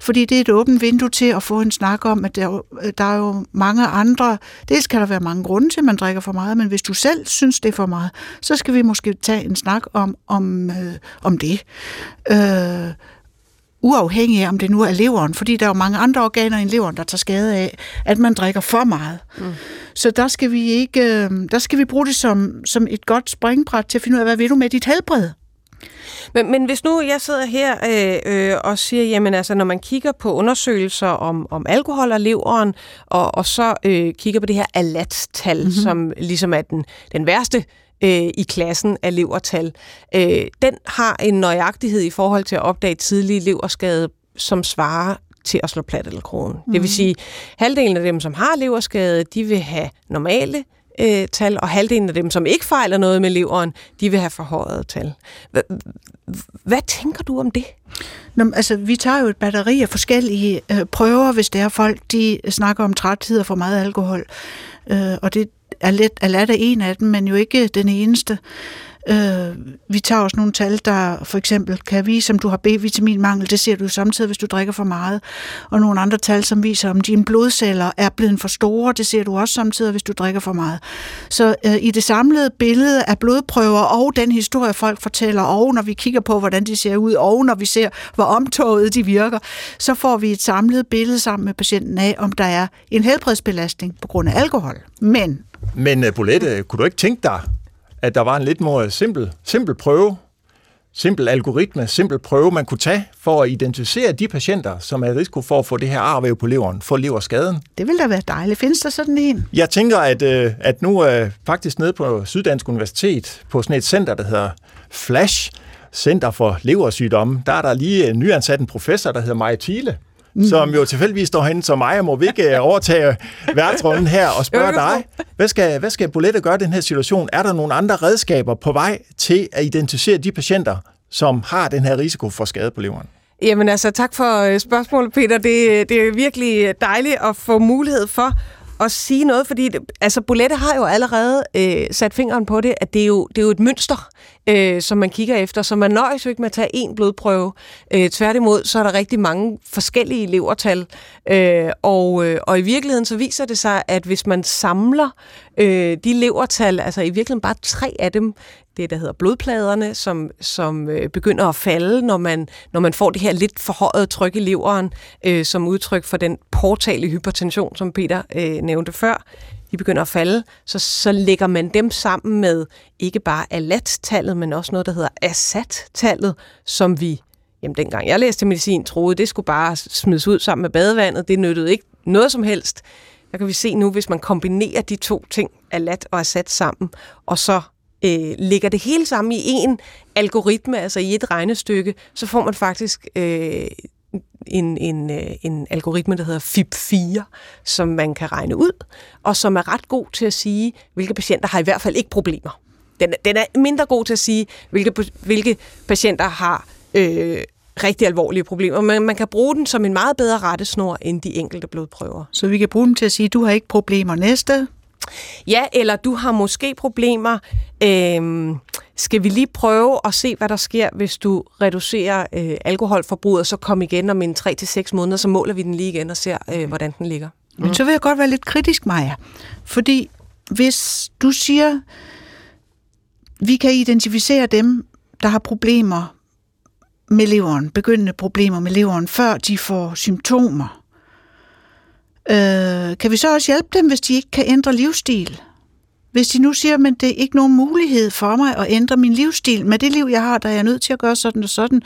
Fordi det er et åbent vindue til at få en snak om, at der, er jo- der er jo mange andre... Dels kan der være mange grunde til, at man drikker for meget, men hvis du selv synes, det er for meget, så skal vi måske tage en snak om, om, øh, om det. Øh, uafhængig af, om det nu er leveren, fordi der er jo mange andre organer end leveren, der tager skade af, at man drikker for meget. Mm. Så der skal vi ikke, øh, der skal vi bruge det som, som et godt springbræt til at finde ud af, hvad vil du med dit helbred? Men, men hvis nu jeg sidder her øh, øh, og siger, jamen altså, når man kigger på undersøgelser om, om alkohol og leveren, og, og så øh, kigger på det her alat-tal, mm-hmm. som ligesom er den, den værste øh, i klassen af levertal, øh, den har en nøjagtighed i forhold til at opdage tidlig leverskade, som svarer til at slå plat eller krogen. Mm. Det vil mhm. sige, halvdelen af dem, som har leverskade, de vil have normale øh, tal, og halvdelen af dem, som ikke fejler noget med leveren, de vil have forhøjet tal. Hvad tænker du om det? Nå, altså, vi tager jo et batteri af forskellige øh, prøver, hvis det er folk, de snakker om træthed og for meget alkohol. Øh, og det er let, er let af en af dem, men jo ikke den eneste. Øh, vi tager også nogle tal, der for eksempel kan vise, om du har B-vitaminmangel. Det ser du samtidig, hvis du drikker for meget. Og nogle andre tal, som viser, om dine blodceller er blevet for store. Det ser du også samtidig, hvis du drikker for meget. Så øh, i det samlede billede af blodprøver og den historie, folk fortæller, og når vi kigger på, hvordan de ser ud, og når vi ser, hvor omtoget de virker, så får vi et samlet billede sammen med patienten af, om der er en helbredsbelastning på grund af alkohol. Men men øh, Bolette, kunne du ikke tænke dig, at der var en lidt mere simpel, simpel prøve, simpel algoritme, simpel prøve, man kunne tage for at identificere de patienter, som er i risiko for at få det her arvæv på leveren, få leverskaden. Det vil da være dejligt. Findes der sådan en? Jeg tænker, at, øh, at nu er faktisk nede på Syddansk Universitet, på sådan et center, der hedder FLASH, Center for Leversygdomme, der er der lige nyansat en professor, der hedder Maja Thiele, mm. som jo tilfældigvis står hen, så mig må vi ikke [laughs] overtage værtsrollen her og spørge dig, hvad skal, hvad skal Bolette gøre i den her situation? Er der nogle andre redskaber på vej til at identificere de patienter, som har den her risiko for skade på leveren? Jamen altså, tak for øh, spørgsmålet, Peter. Det, det er virkelig dejligt at få mulighed for at sige noget, fordi altså, Bolette har jo allerede øh, sat fingeren på det, at det er jo, det er jo et mønster, øh, som man kigger efter, så man nøjes jo ikke med at tage én blodprøve. Øh, tværtimod, så er der rigtig mange forskellige levertal, øh, og, øh, og i virkeligheden så viser det sig, at hvis man samler øh, de levertal, altså i virkeligheden bare tre af dem, det, der hedder blodpladerne, som, som øh, begynder at falde, når man, når man får det her lidt forhøjet tryk i leveren, øh, som udtryk for den portale hypertension, som Peter øh, nævnte før. De begynder at falde, så, så lægger man dem sammen med ikke bare alat-tallet, men også noget, der hedder ASAT-tallet, som vi, jamen dengang jeg læste medicin, troede, det skulle bare smides ud sammen med badevandet. Det nyttede ikke noget som helst. Der kan vi se nu, hvis man kombinerer de to ting, alat og ASAT sammen, og så øh, lægger det hele sammen i en algoritme, altså i et regnestykke, så får man faktisk øh, en, en, øh, en algoritme, der hedder FIP4, som man kan regne ud, og som er ret god til at sige, hvilke patienter har i hvert fald ikke problemer. Den, den er mindre god til at sige, hvilke, hvilke patienter har øh, rigtig alvorlige problemer, men man kan bruge den som en meget bedre rettesnor end de enkelte blodprøver. Så vi kan bruge dem til at sige, du har ikke problemer næste, Ja, eller du har måske problemer. Øhm, skal vi lige prøve at se, hvad der sker, hvis du reducerer øh, alkoholforbruget, og så kom igen om en 3-6 måneder, så måler vi den lige igen og ser, øh, hvordan den ligger. Mm. Men så vil jeg godt være lidt kritisk, Maja. Fordi hvis du siger, vi kan identificere dem, der har problemer med leveren, begyndende problemer med leveren, før de får symptomer, Øh, kan vi så også hjælpe dem, hvis de ikke kan ændre livsstil? Hvis de nu siger, at det er ikke nogen mulighed for mig at ændre min livsstil. Med det liv, jeg har, der er jeg nødt til at gøre sådan og sådan.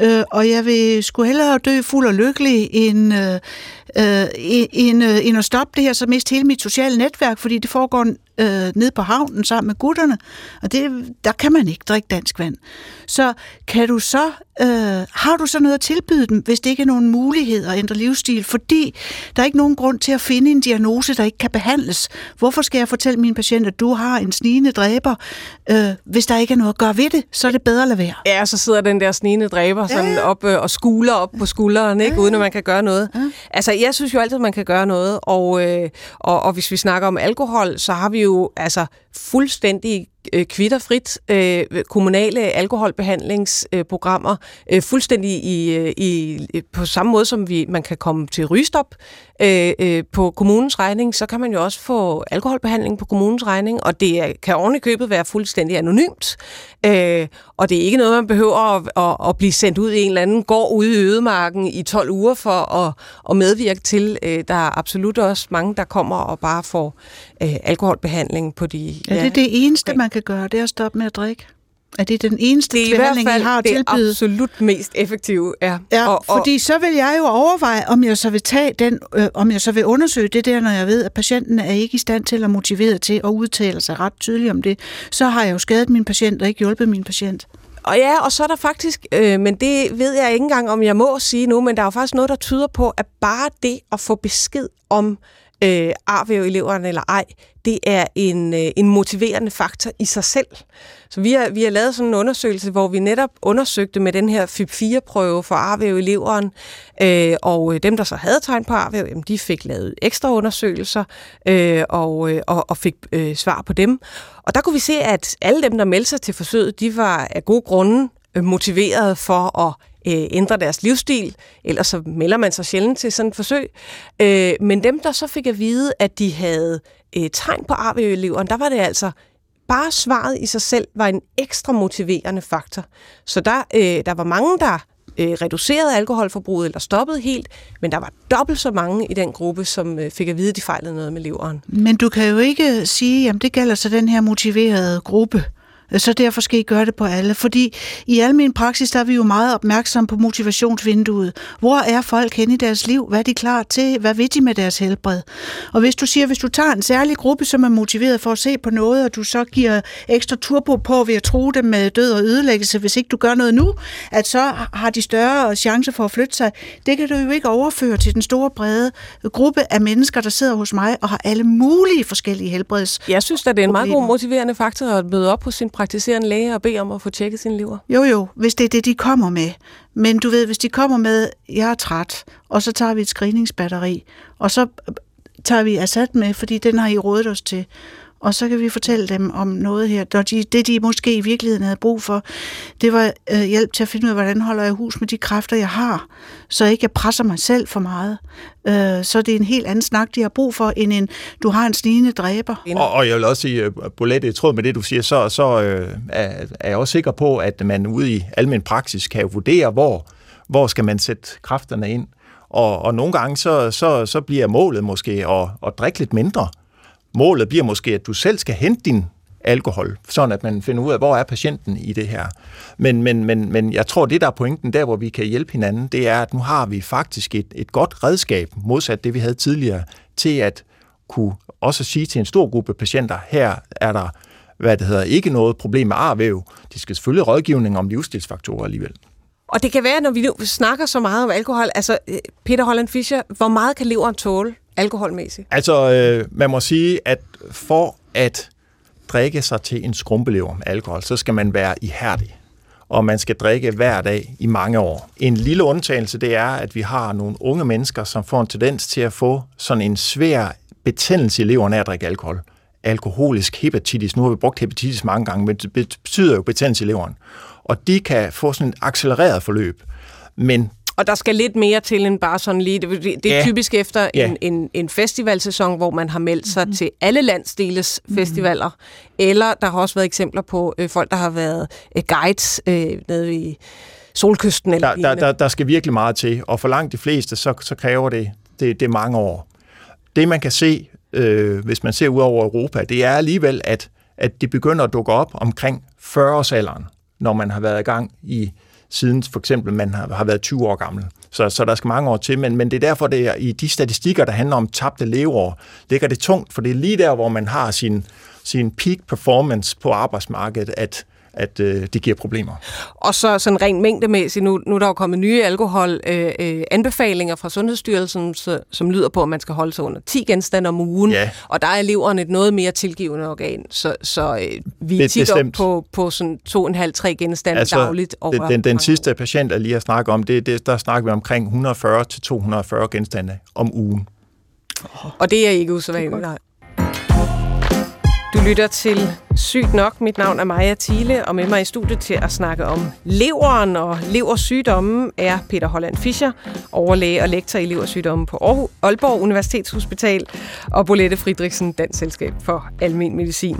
Øh, og jeg vil sgu hellere dø fuld og lykkelig, end, øh, øh, end, øh, end at stoppe det her, så miste hele mit sociale netværk, fordi det foregår øh, ned på havnen sammen med gutterne, og det, der kan man ikke drikke dansk vand. Så kan du så, øh, har du så noget at tilbyde dem, hvis det ikke er nogen mulighed at ændre livsstil, fordi der er ikke nogen grund til at finde en diagnose, der ikke kan behandles. Hvorfor skal jeg fortælle min patient, at du har en snigende dræber, øh, hvis der ikke er noget at gøre ved det, så er det bedre at lade være. Ja, så sidder den der snigende dræber sådan ja. op øh, og skuler op på skulderen, ikke, ja. uden at man kan gøre noget. Ja. Altså, jeg synes jo altid, at man kan gøre noget, og, øh, og, og hvis vi snakker om alkohol, så har vi jo altså fuldstændig øh, kvitterfrit øh, kommunale alkoholbehandlingsprogrammer, øh, fuldstændig i, øh, i, på samme måde som vi man kan komme til rygestop øh, øh, på kommunens regning, så kan man jo også få alkoholbehandling på kommunens regning, og det kan oven købet være fuldstændig anonymt. Øh, og det er ikke noget, man behøver at, at, at blive sendt ud i en eller anden gård ude i ødemarken i 12 uger for at, at medvirke til. Øh, der er absolut også mange, der kommer og bare får øh, alkoholbehandling på de... Ja, det er det eneste, man kan gøre, det er at stoppe med at drikke. Er det den eneste det er behandling, i hvert fald I har at det tilbyde? absolut mest effektive, ja. Ja, og, og, fordi så vil jeg jo overveje, om jeg så vil tage den, øh, om jeg så vil undersøge det der, når jeg ved, at patienten er ikke i stand til at motivere til at udtale sig ret tydeligt om det. Så har jeg jo skadet min patient og ikke hjulpet min patient. Og ja, og så er der faktisk, øh, men det ved jeg ikke engang, om jeg må sige nu, men der er jo faktisk noget, der tyder på, at bare det at få besked om øh, Øh, arvæv i eller ej, det er en, øh, en motiverende faktor i sig selv. Så vi har, vi har lavet sådan en undersøgelse, hvor vi netop undersøgte med den her FIP4-prøve for arvæv eleveren, øh, og øh, dem, der så havde tegn på arvæv, jamen, de fik lavet ekstra undersøgelser øh, og, øh, og, og fik øh, svar på dem. Og der kunne vi se, at alle dem, der meldte sig til forsøget, de var af gode grunde øh, motiveret for at øh, ændre deres livsstil, ellers så melder man sig sjældent til sådan et forsøg. Øh, men dem, der så fik at vide, at de havde øh, tegn på arv i leveren, der var det altså bare svaret i sig selv var en ekstra motiverende faktor. Så der, øh, der var mange, der øh, reducerede alkoholforbruget eller stoppede helt, men der var dobbelt så mange i den gruppe, som øh, fik at vide, at de fejlede noget med leveren. Men du kan jo ikke sige, at det gælder så den her motiverede gruppe. Så derfor skal I gøre det på alle. Fordi i almen praksis, der er vi jo meget opmærksomme på motivationsvinduet. Hvor er folk hen i deres liv? Hvad er de klar til? Hvad vil de med deres helbred? Og hvis du siger, hvis du tager en særlig gruppe, som er motiveret for at se på noget, og du så giver ekstra turbo på ved at tro dem med død og ødelæggelse, hvis ikke du gør noget nu, at så har de større chance for at flytte sig. Det kan du jo ikke overføre til den store brede gruppe af mennesker, der sidder hos mig og har alle mulige forskellige helbreds. Jeg synes at det er en meget god motiverende faktor at møde op på sin praktiserende læge og bede om at få tjekket sin lever. Jo, jo, hvis det er det, de kommer med. Men du ved, hvis de kommer med, jeg er træt, og så tager vi et screeningsbatteri, og så øh, tager vi Assad med, fordi den har I rådet os til. Og så kan vi fortælle dem om noget her. Når de, det, de måske i virkeligheden havde brug for, det var øh, hjælp til at finde ud af, hvordan holder jeg hus med de kræfter, jeg har, så ikke jeg presser mig selv for meget. Øh, så det er en helt anden snak, de har brug for, end en, du har en snigende dræber. Og, og jeg vil også sige, øh, Bolette, i tråd med det, du siger, så, så øh, er, er jeg også sikker på, at man ude i almen praksis kan jo vurdere, hvor, hvor skal man sætte kræfterne ind. Og, og nogle gange, så, så, så bliver målet måske at, at drikke lidt mindre, Målet bliver måske, at du selv skal hente din alkohol, sådan at man finder ud af, hvor er patienten i det her. Men, men, men, men jeg tror, det der er pointen, der hvor vi kan hjælpe hinanden, det er, at nu har vi faktisk et, et godt redskab, modsat det vi havde tidligere, til at kunne også sige til en stor gruppe patienter, her er der hvad det hedder, ikke noget problem med arvæv. De skal selvfølgelig rådgivning om livsstilsfaktorer alligevel. Og det kan være, når vi nu snakker så meget om alkohol, altså øh, Peter Holland Fischer, hvor meget kan leveren tåle? Alkoholmæssigt? Altså, øh, man må sige, at for at drikke sig til en skrumpelever med alkohol, så skal man være ihærdig. Og man skal drikke hver dag i mange år. En lille undtagelse, det er, at vi har nogle unge mennesker, som får en tendens til at få sådan en svær betændelse i leveren af at drikke alkohol. Alkoholisk hepatitis. Nu har vi brugt hepatitis mange gange, men det betyder jo betændelse i leveren. Og de kan få sådan et accelereret forløb. Men og der skal lidt mere til end bare sådan lige... Det, det er ja. typisk efter ja. en, en, en festivalsæson, hvor man har meldt sig mm. til alle landsdeles mm. festivaler. Eller der har også været eksempler på øh, folk, der har været øh, guides øh, nede i solkysten. Eller der, der, der, der skal virkelig meget til, og for langt de fleste, så, så kræver det, det, det mange år. Det man kan se, øh, hvis man ser ud over Europa, det er alligevel, at, at det begynder at dukke op omkring 40-årsalderen, når man har været i gang i siden for eksempel man har, har været 20 år gammel. Så, så der skal mange år til, men, men det er derfor, det er, i de statistikker, der handler om tabte leveår, ligger det tungt, for det er lige der, hvor man har sin, sin peak performance på arbejdsmarkedet, at, at øh, det giver problemer. Og så sådan rent mængdemæssigt, nu, nu er der jo kommet nye alkohol-anbefalinger øh, øh, fra Sundhedsstyrelsen, så, som lyder på, at man skal holde sig under 10 genstande om ugen, ja. og der er leveren et noget mere tilgivende organ, så, så øh, vi er tit op på, på sådan 2,5-3 genstande altså, dagligt. Over den, den sidste patient, jeg lige har snakket om, det, det, der snakker vi omkring 140-240 genstande om ugen. Og det er ikke usædvanligt, nej. Du lytter til Sygt nok. Mit navn er Maja Thiele, og med mig i studiet til at snakke om leveren og leversygdomme er Peter Holland Fischer, overlæge og lektor i leversygdomme på Aalborg Universitetshospital, og Bolette Friedrichsen, Dansk Selskab for Almen Medicin.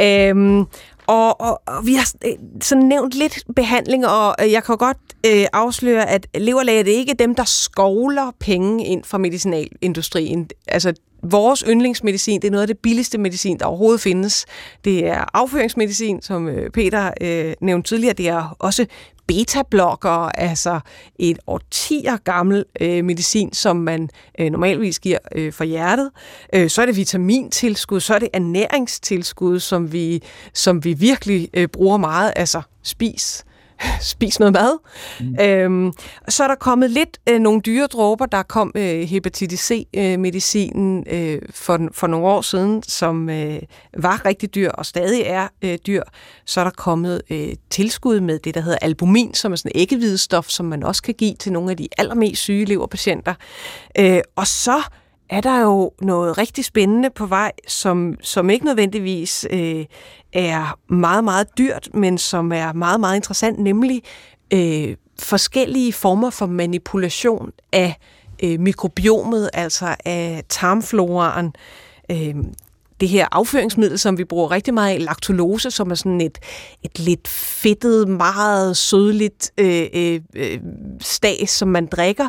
Øhm, Og, og, og vi har øh, sådan nævnt lidt behandling, og øh, jeg kan godt øh, afsløre, at leverlæger det er ikke dem, der skovler penge ind fra medicinalindustrien. Altså, vores yndlingsmedicin, det er noget af det billigste medicin, der overhovedet findes. Det er afføringsmedicin, som øh, Peter øh, nævnte tidligere. Det er også beta-blokker, altså et årtier gammel øh, medicin, som man øh, normalvis giver øh, for hjertet. Øh, så er det vitamintilskud, så er det ernæringstilskud, som vi, som vi virkelig øh, bruger meget, altså spis [laughs] spis noget mad. Mm. Øhm, så er der kommet lidt øh, nogle dyre dråber. Der kom øh, hepatitis C-medicinen øh, for, for nogle år siden, som øh, var rigtig dyr og stadig er øh, dyr. Så er der kommet øh, tilskud med det, der hedder albumin, som er sådan æggehvidestof, som man også kan give til nogle af de allermest syge leverpatienter. Øh, og så er der jo noget rigtig spændende på vej, som, som ikke nødvendigvis øh, er meget, meget dyrt, men som er meget, meget interessant, nemlig øh, forskellige former for manipulation af øh, mikrobiomet, altså af tarmfloraen. Øh, det her afføringsmiddel, som vi bruger rigtig meget af, laktulose, som er sådan et, et lidt fedtet, meget sødligt øh, øh, øh stas, som man drikker,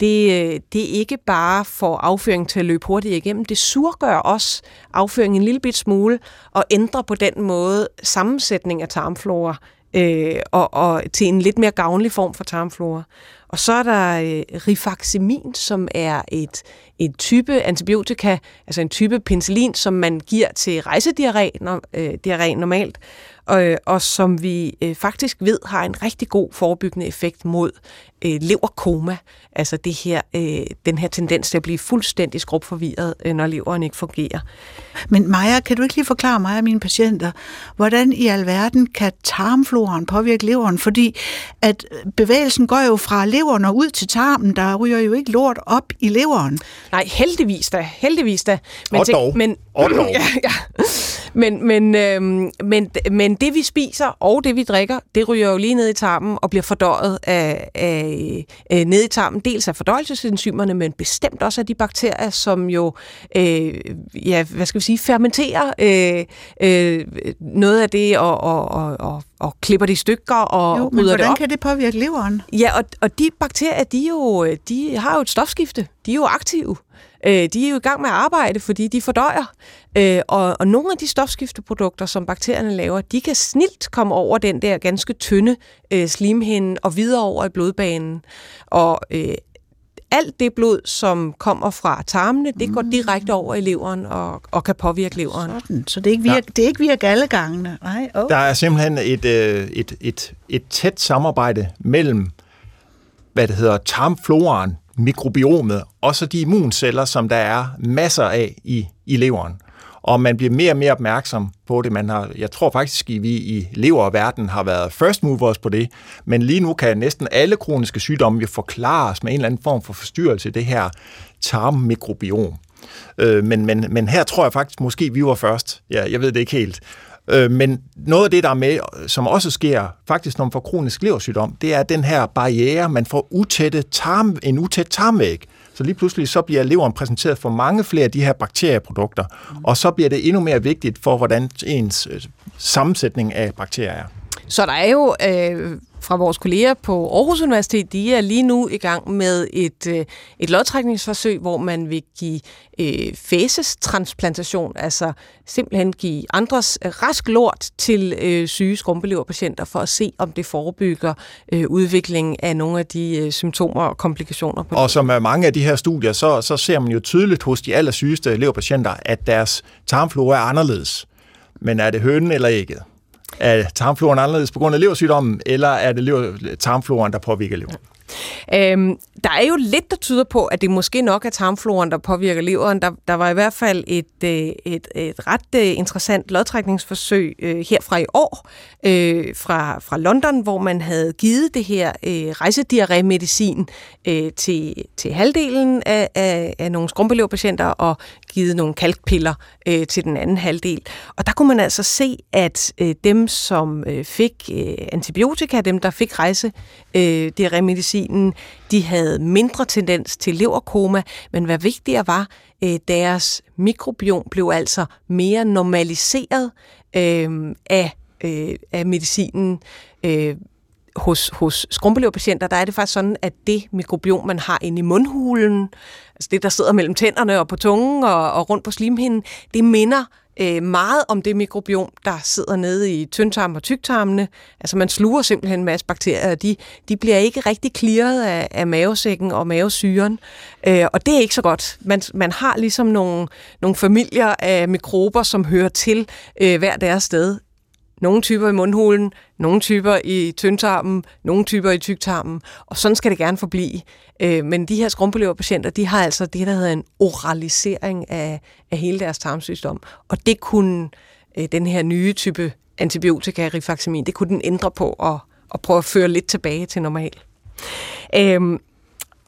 det, øh, det er ikke bare for afføringen til at løbe hurtigt igennem, det surgør også afføringen en lille bit smule og ændrer på den måde sammensætning af tarmflora øh, og, og til en lidt mere gavnlig form for tarmflora. Og så er der øh, rifaximin, som er et, et type antibiotika, altså en type penicillin, som man giver til rejsediarré når, øh, diarré normalt, og, øh, og som vi øh, faktisk ved har en rigtig god forebyggende effekt mod øh, leverkoma, altså det her, øh, den her tendens til at blive fuldstændig skrubforvirret, øh, når leveren ikke fungerer. Men Maja, kan du ikke lige forklare mig og mine patienter, hvordan i alverden kan tarmfloren påvirke leveren? Fordi at bevægelsen går jo fra leveren og ud til tarmen, der ryger jo ikke lort op i leveren. Nej, heldigvis da, heldigvis da. Men og dog. Men, og dog. Ja, ja. Men, men, øhm, men, men det vi spiser og det vi drikker, det ryger jo lige ned i tarmen og bliver fordøjet af, af, af ned i tarmen. Dels af fordøjelsesenzymerne, men bestemt også af de bakterier, som jo, øh, ja, hvad skal vi sige, fermenterer øh, øh, noget af det og, og, og, og, og klipper det i stykker og jo, men hvordan det op. kan det påvirke leveren? Ja, og, og de bakterier, de, jo, de har jo et stofskifte. De er jo aktive. Øh, de er jo i gang med at arbejde, fordi de fordøjer. Øh, og, og nogle af de stofskifteprodukter, som bakterierne laver, de kan snilt komme over den der ganske tynde øh, slimhinde og videre over i blodbanen. Og øh, alt det blod, som kommer fra tarmene, det går mm. direkte over i leveren og, og kan påvirke leveren. Sådan. Så det er ikke via, ja. det er ikke via gallegangene? Nej, oh. Der er simpelthen et, øh, et, et, et tæt samarbejde mellem hvad det hedder, tarmfloraen, mikrobiomet, og så de immunceller, som der er masser af i, i leveren. Og man bliver mere og mere opmærksom på det. Man har, jeg tror faktisk, at vi i leververden har været first movers på det, men lige nu kan næsten alle kroniske sygdomme jo forklares med en eller anden form for forstyrrelse, det her tarmmikrobiom. Øh, men, men, men her tror jeg faktisk, måske vi var først. Ja, jeg ved det ikke helt. Øh, men noget af det, der er med, som også sker, faktisk når man får kronisk leversygdom, det er den her barriere, man får utætte tarm, en utæt tarmvæg. Så lige pludselig så bliver leveren præsenteret for mange flere af de her bakterieprodukter, mm. og så bliver det endnu mere vigtigt for, hvordan ens øh, sammensætning af bakterier er. Så der er jo øh, fra vores kolleger på Aarhus Universitet, de er lige nu i gang med et, øh, et lodtrækningsforsøg, hvor man vil give øh, fæsestransplantation, altså simpelthen give andres øh, rask lort til øh, syge skrumpeleverpatienter for at se, om det forebygger øh, udviklingen af nogle af de øh, symptomer og komplikationer. På og som er mange af de her studier, så, så ser man jo tydeligt hos de allersygeste leverpatienter, at deres tarmflora er anderledes. Men er det hønen eller ægget? Er tarmfloren anderledes på grund af leversygdommen, eller er det lever, tarmfloren, der påvirker leveren? Øhm, der er jo lidt, der tyder på, at det måske nok er tarmfloren, der påvirker leveren. Der, der var i hvert fald et, øh, et, et ret øh, interessant lodtrækningsforsøg øh, her fra i år øh, fra, fra London, hvor man havde givet det her øh, rejsediarré-medicin øh, til, til halvdelen af, af, af nogle skrumpeleverpatienter og givet nogle kalkpiller øh, til den anden halvdel. Og der kunne man altså se, at øh, dem, som øh, fik øh, antibiotika, dem, der fik rejse øh, medicinen. De havde mindre tendens til leverkoma, men hvad vigtigere var, øh, deres mikrobiom blev altså mere normaliseret øh, af øh, af medicinen. Øh, hos, hos skrumpeleverpatienter, der er det faktisk sådan, at det mikrobiom, man har inde i mundhulen, altså det, der sidder mellem tænderne og på tungen og, og rundt på slimhinden, det minder øh, meget om det mikrobiom, der sidder nede i tyndtarmen og tyktarmene. Altså man sluger simpelthen en masse bakterier, og de, de bliver ikke rigtig clearet af, af mavesækken og mavesyren. Øh, og det er ikke så godt. Man, man har ligesom nogle, nogle familier af mikrober, som hører til øh, hver deres sted nogle typer i mundhulen, nogle typer i tyndtarmen, nogle typer i tyktarmen, og sådan skal det gerne forblive. Øh, men de her skrumpeleverpatienter, de har altså det, der hedder en oralisering af, af hele deres tarmsystem, og det kunne øh, den her nye type antibiotika, rifaximin, det kunne den ændre på og, og prøve at føre lidt tilbage til normal. Øhm,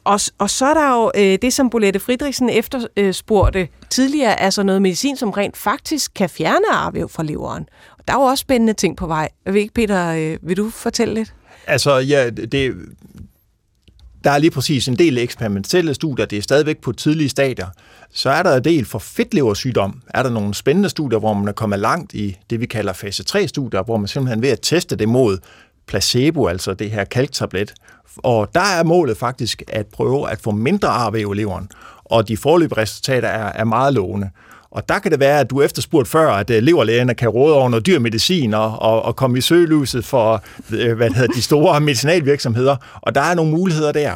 og, og så er der jo øh, det, som Bolette Fridriksen efterspurgte tidligere, altså noget medicin, som rent faktisk kan fjerne arvæv fra leveren. Der er jo også spændende ting på vej. Jeg ved ikke, Peter, øh, vil du fortælle lidt? Altså, ja, det, der er lige præcis en del eksperimentelle studier, det er stadigvæk på tidlige stadier. Så er der en del for fedtleversygdom. Er der nogle spændende studier, hvor man er kommet langt i det, vi kalder fase 3-studier, hvor man simpelthen ved at teste det mod placebo, altså det her kalktablet. Og der er målet faktisk at prøve at få mindre arvæv i leveren, og de forløbige resultater er, er meget lovende. Og der kan det være, at du efterspurgt før, at øh, leverlægerne kan råde over noget dyr medicin og, og, og komme i søgelyset for øh, hvad hedder, de store medicinalvirksomheder, og der er nogle muligheder der.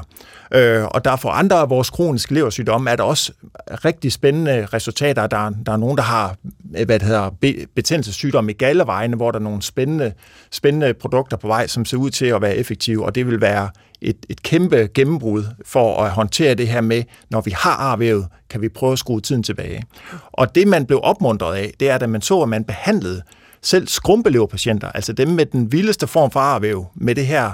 Øh, og der for andre af vores kroniske leversygdomme er der også rigtig spændende resultater. Der, der er nogen, der har øh, hvad det hedder, betændelsessygdom i gallevejene, hvor der er nogle spændende, spændende produkter på vej, som ser ud til at være effektive, og det vil være et, et kæmpe gennembrud for at håndtere det her med, når vi har arvævet, kan vi prøve at skrue tiden tilbage. Og det, man blev opmuntret af, det er, at man så, at man behandlede selv skrumpeleverpatienter, altså dem med den vildeste form for arvæv, med det her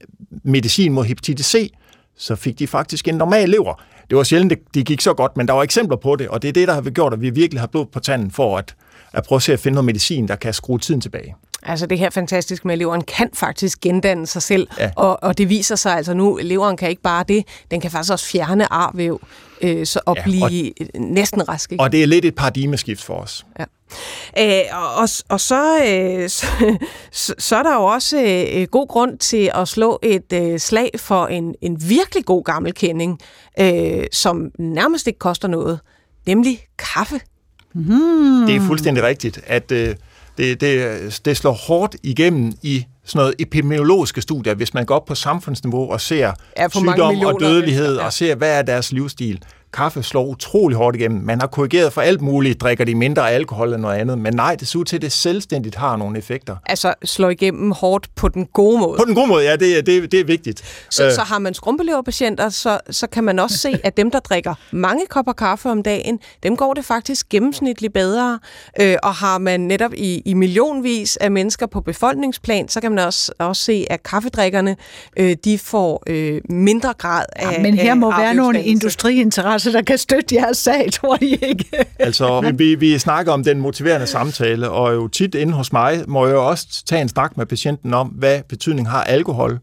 øh, medicin mod hepatitis C, så fik de faktisk en normal lever. Det var sjældent, det, de gik så godt, men der var eksempler på det, og det er det, der har gjort, at vi virkelig har blod på tanden for at, at prøve at se at finde noget medicin, der kan skrue tiden tilbage. Altså det her fantastiske med, at leveren kan faktisk gendanne sig selv, ja. og, og det viser sig altså nu, at leveren kan ikke bare det, den kan faktisk også fjerne arvæv øh, så, og ja, blive og, næsten rask. Ikke? Og det er lidt et paradigmeskift for os. Ja. Øh, og, og så, øh, [laughs] så, så er der jo også øh, god grund til at slå et øh, slag for en, en virkelig god gammel kending, øh, som nærmest ikke koster noget, nemlig kaffe. Mm. Det er fuldstændig rigtigt, at øh, det, det, det slår hårdt igennem i sådan noget epidemiologiske studier, hvis man går op på samfundsniveau og ser ja, sygdom og dødelighed ja. og ser, hvad er deres livsstil kaffe slår utrolig hårdt igennem. Man har korrigeret for alt muligt, drikker de mindre alkohol end noget andet, men nej, det ser ud til, at det selvstændigt har nogle effekter. Altså slår igennem hårdt på den gode måde? På den gode måde, ja, det, det, det er vigtigt. Så, øh. så har man skrumpeleverpatienter, så, så kan man også se, at dem, der drikker mange kopper kaffe om dagen, dem går det faktisk gennemsnitligt bedre. Øh, og har man netop i, i millionvis af mennesker på befolkningsplan, så kan man også, også se, at kaffedrikkerne, øh, de får øh, mindre grad af ja, Men her må være nogle industriinteresser altså, der kan støtte jeres sag, tror I ikke? [laughs] altså, vi, vi snakker om den motiverende samtale, og jo tit inde hos mig må jeg jo også tage en snak med patienten om, hvad betydning har alkohol,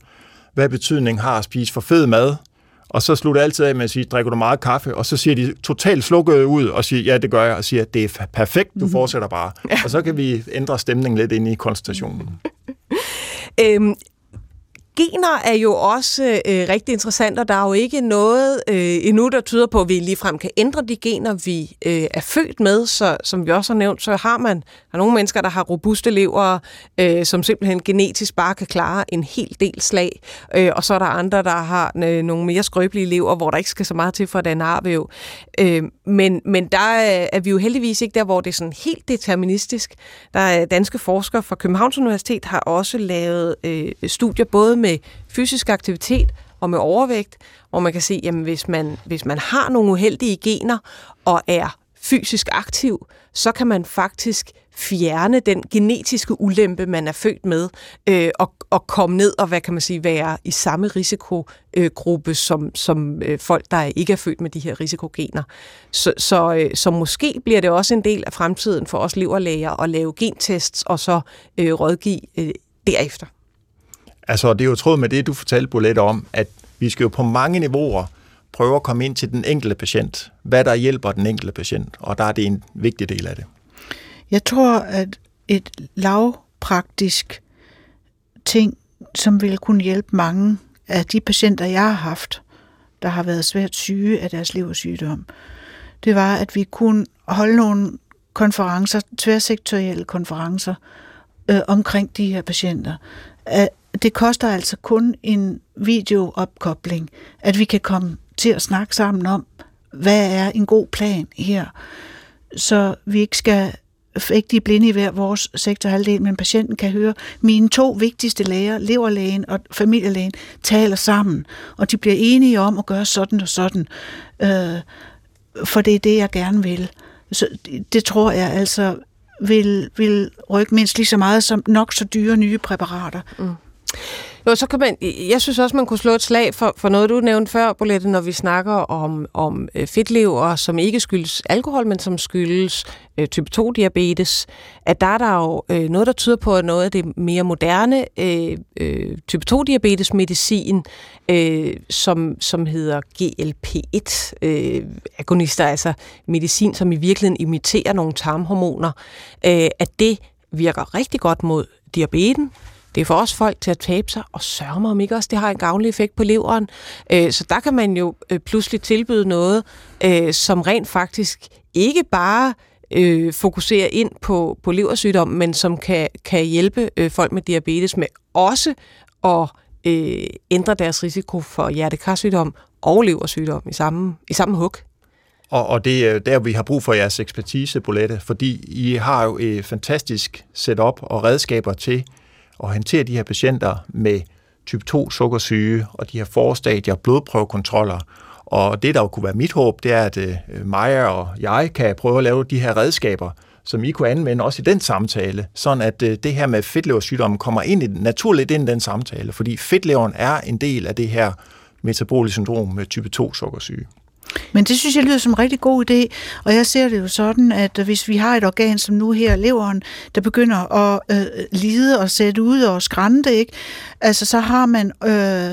hvad betydning har at spise for fed mad, og så slutter jeg altid af med at sige, drikker du meget kaffe? Og så siger de totalt slukket ud og siger, ja, det gør jeg, og siger, det er perfekt, du mm-hmm. fortsætter bare. Ja. Og så kan vi ændre stemningen lidt ind i konstationen. [laughs] øhm, gener er jo også øh, rigtig interessant, og der er jo ikke noget øh, endnu, der tyder på, at vi ligefrem kan ændre de gener, vi øh, er født med. Så som vi også har nævnt, så har man der er nogle mennesker, der har robuste lever, øh, som simpelthen genetisk bare kan klare en hel del slag. Øh, og så er der andre, der har øh, nogle mere skrøbelige lever, hvor der ikke skal så meget til for at danne arvæv. Øh, men, men der er, er vi jo heldigvis ikke der, hvor det er sådan helt deterministisk. Der er danske forskere fra Københavns Universitet har også lavet øh, studier både med med fysisk aktivitet og med overvægt, hvor man kan se, at hvis man, hvis man har nogle uheldige gener og er fysisk aktiv, så kan man faktisk fjerne den genetiske ulempe, man er født med, øh, og, og komme ned og, hvad kan man sige, være i samme risikogruppe som, som øh, folk, der ikke er født med de her risikogener. Så, så, øh, så måske bliver det også en del af fremtiden for os leverlæger at lave gentests og så øh, rådgive øh, derefter. Altså, det er jo tråd med det, du fortalte, Bolette, om, at vi skal jo på mange niveauer prøve at komme ind til den enkelte patient. Hvad der hjælper den enkelte patient, og der er det en vigtig del af det. Jeg tror, at et lavpraktisk ting, som ville kunne hjælpe mange af de patienter, jeg har haft, der har været svært syge af deres leversygdom. Det var, at vi kunne holde nogle konferencer, tværsektorielle konferencer, øh, omkring de her patienter. At det koster altså kun en videoopkobling, at vi kan komme til at snakke sammen om, hvad er en god plan her, så vi ikke skal ikke de blinde i hver vores sektorhalvdel, men patienten kan høre, mine to vigtigste læger, leverlægen og familielægen, taler sammen, og de bliver enige om at gøre sådan og sådan, øh, for det er det, jeg gerne vil. Så det, det tror jeg altså vil, vil rykke mindst lige så meget som nok så dyre nye præparater. Mm. Jo, så kan man, jeg synes også, man kunne slå et slag for, for noget, du nævnte før, Bolette, når vi snakker om, om øh, fedtlever, som ikke skyldes alkohol, men som skyldes øh, type 2-diabetes, at der er der jo øh, noget, der tyder på, at noget af det mere moderne øh, øh, type 2-diabetes-medicin, øh, som, som hedder GLP-1-agonister, øh, altså medicin, som i virkeligheden imiterer nogle tarmhormoner, øh, at det virker rigtig godt mod diabeten, det får også folk til at tabe sig, og sørge mig om ikke også, det har en gavnlig effekt på leveren. Øh, så der kan man jo øh, pludselig tilbyde noget, øh, som rent faktisk ikke bare øh, fokuserer ind på, på leversygdom, men som kan, kan hjælpe øh, folk med diabetes med også at øh, ændre deres risiko for hjertekarsygdom og leversygdom i samme, i samme hug. Og, og det er der, vi har brug for jeres ekspertise, Bolette, fordi I har jo et fantastisk setup og redskaber til at håndtere de her patienter med type 2 sukkersyge og de her forstadier blodprøvekontroller. Og det, der kunne være mit håb, det er, at øh, Maja og jeg kan prøve at lave de her redskaber, som I kunne anvende også i den samtale, sådan at øh, det her med fedtleversygdommen kommer ind i, naturligt ind i den samtale, fordi fedtleveren er en del af det her metaboliske syndrom med type 2 sukkersyge. Men det synes jeg lyder som en rigtig god idé, og jeg ser det jo sådan, at hvis vi har et organ som nu her, leveren, der begynder at øh, lide og sætte ud og skrænte, ikke? altså så har man øh,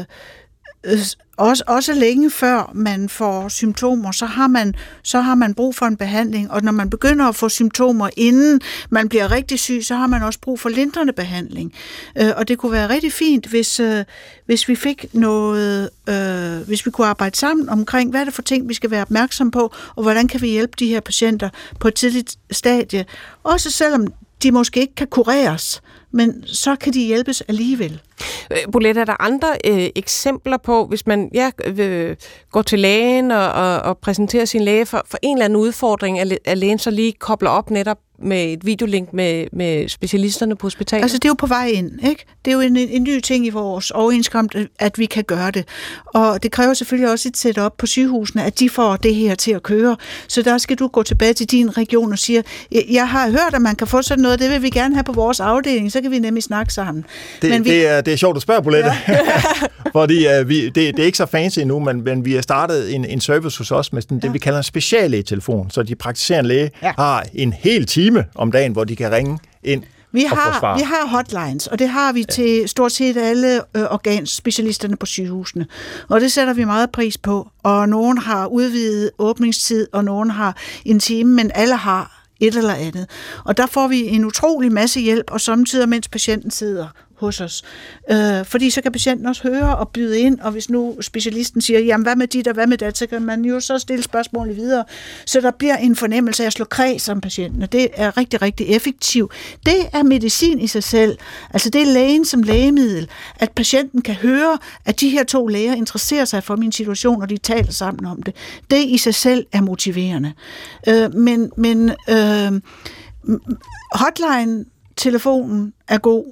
øh også, også længe før man får symptomer, så har, man, så har man brug for en behandling. Og når man begynder at få symptomer, inden man bliver rigtig syg, så har man også brug for lindrende behandling. Øh, og det kunne være rigtig fint, hvis, øh, hvis vi fik noget, øh, hvis vi kunne arbejde sammen omkring, hvad er det for ting, vi skal være opmærksom på, og hvordan kan vi hjælpe de her patienter på et tidligt stadie. Også selvom de måske ikke kan kureres, men så kan de hjælpes alligevel. Øh, Bolette, er der andre øh, eksempler på, hvis man ja, øh, går til lægen og, og, og præsenterer sin læge for, for en eller anden udfordring, at lægen så lige kobler op netop med et videolink med, med specialisterne på hospitalet? Altså, det er jo på vej ind, ikke? Det er jo en, en ny ting i vores overenskomst, at vi kan gøre det. Og det kræver selvfølgelig også et setup på sygehusene, at de får det her til at køre. Så der skal du gå tilbage til din region og sige, jeg har hørt, at man kan få sådan noget, det vil vi gerne have på vores afdeling, så kan vi nemlig snakke sammen. Det, men vi... det, er, det er sjovt at spørge, Bolette. Ja. [laughs] Fordi uh, vi, det, det er ikke så fancy endnu, men, men vi har startet en, en service hos os med sådan, ja. det, vi kalder en speciallægetelefon. Så de praktiserende læge ja. har en hel time om dagen, hvor de kan ringe ind vi har, vi har hotlines, og det har vi ja. til stort set alle øh, organspecialisterne på sygehusene. Og det sætter vi meget pris på. Og nogen har udvidet åbningstid, og nogen har en time, men alle har et eller andet. Og der får vi en utrolig masse hjælp, og samtidig mens patienten sidder hos os. Øh, fordi så kan patienten også høre og byde ind, og hvis nu specialisten siger, jamen hvad med dit og hvad med det, så kan man jo så stille spørgsmål videre. Så der bliver en fornemmelse af at slå kreds som patienten, og det er rigtig, rigtig effektivt. Det er medicin i sig selv. Altså det er lægen som lægemiddel, at patienten kan høre, at de her to læger interesserer sig for min situation, og de taler sammen om det. Det i sig selv er motiverende. Øh, men men øh, hotline telefonen er god,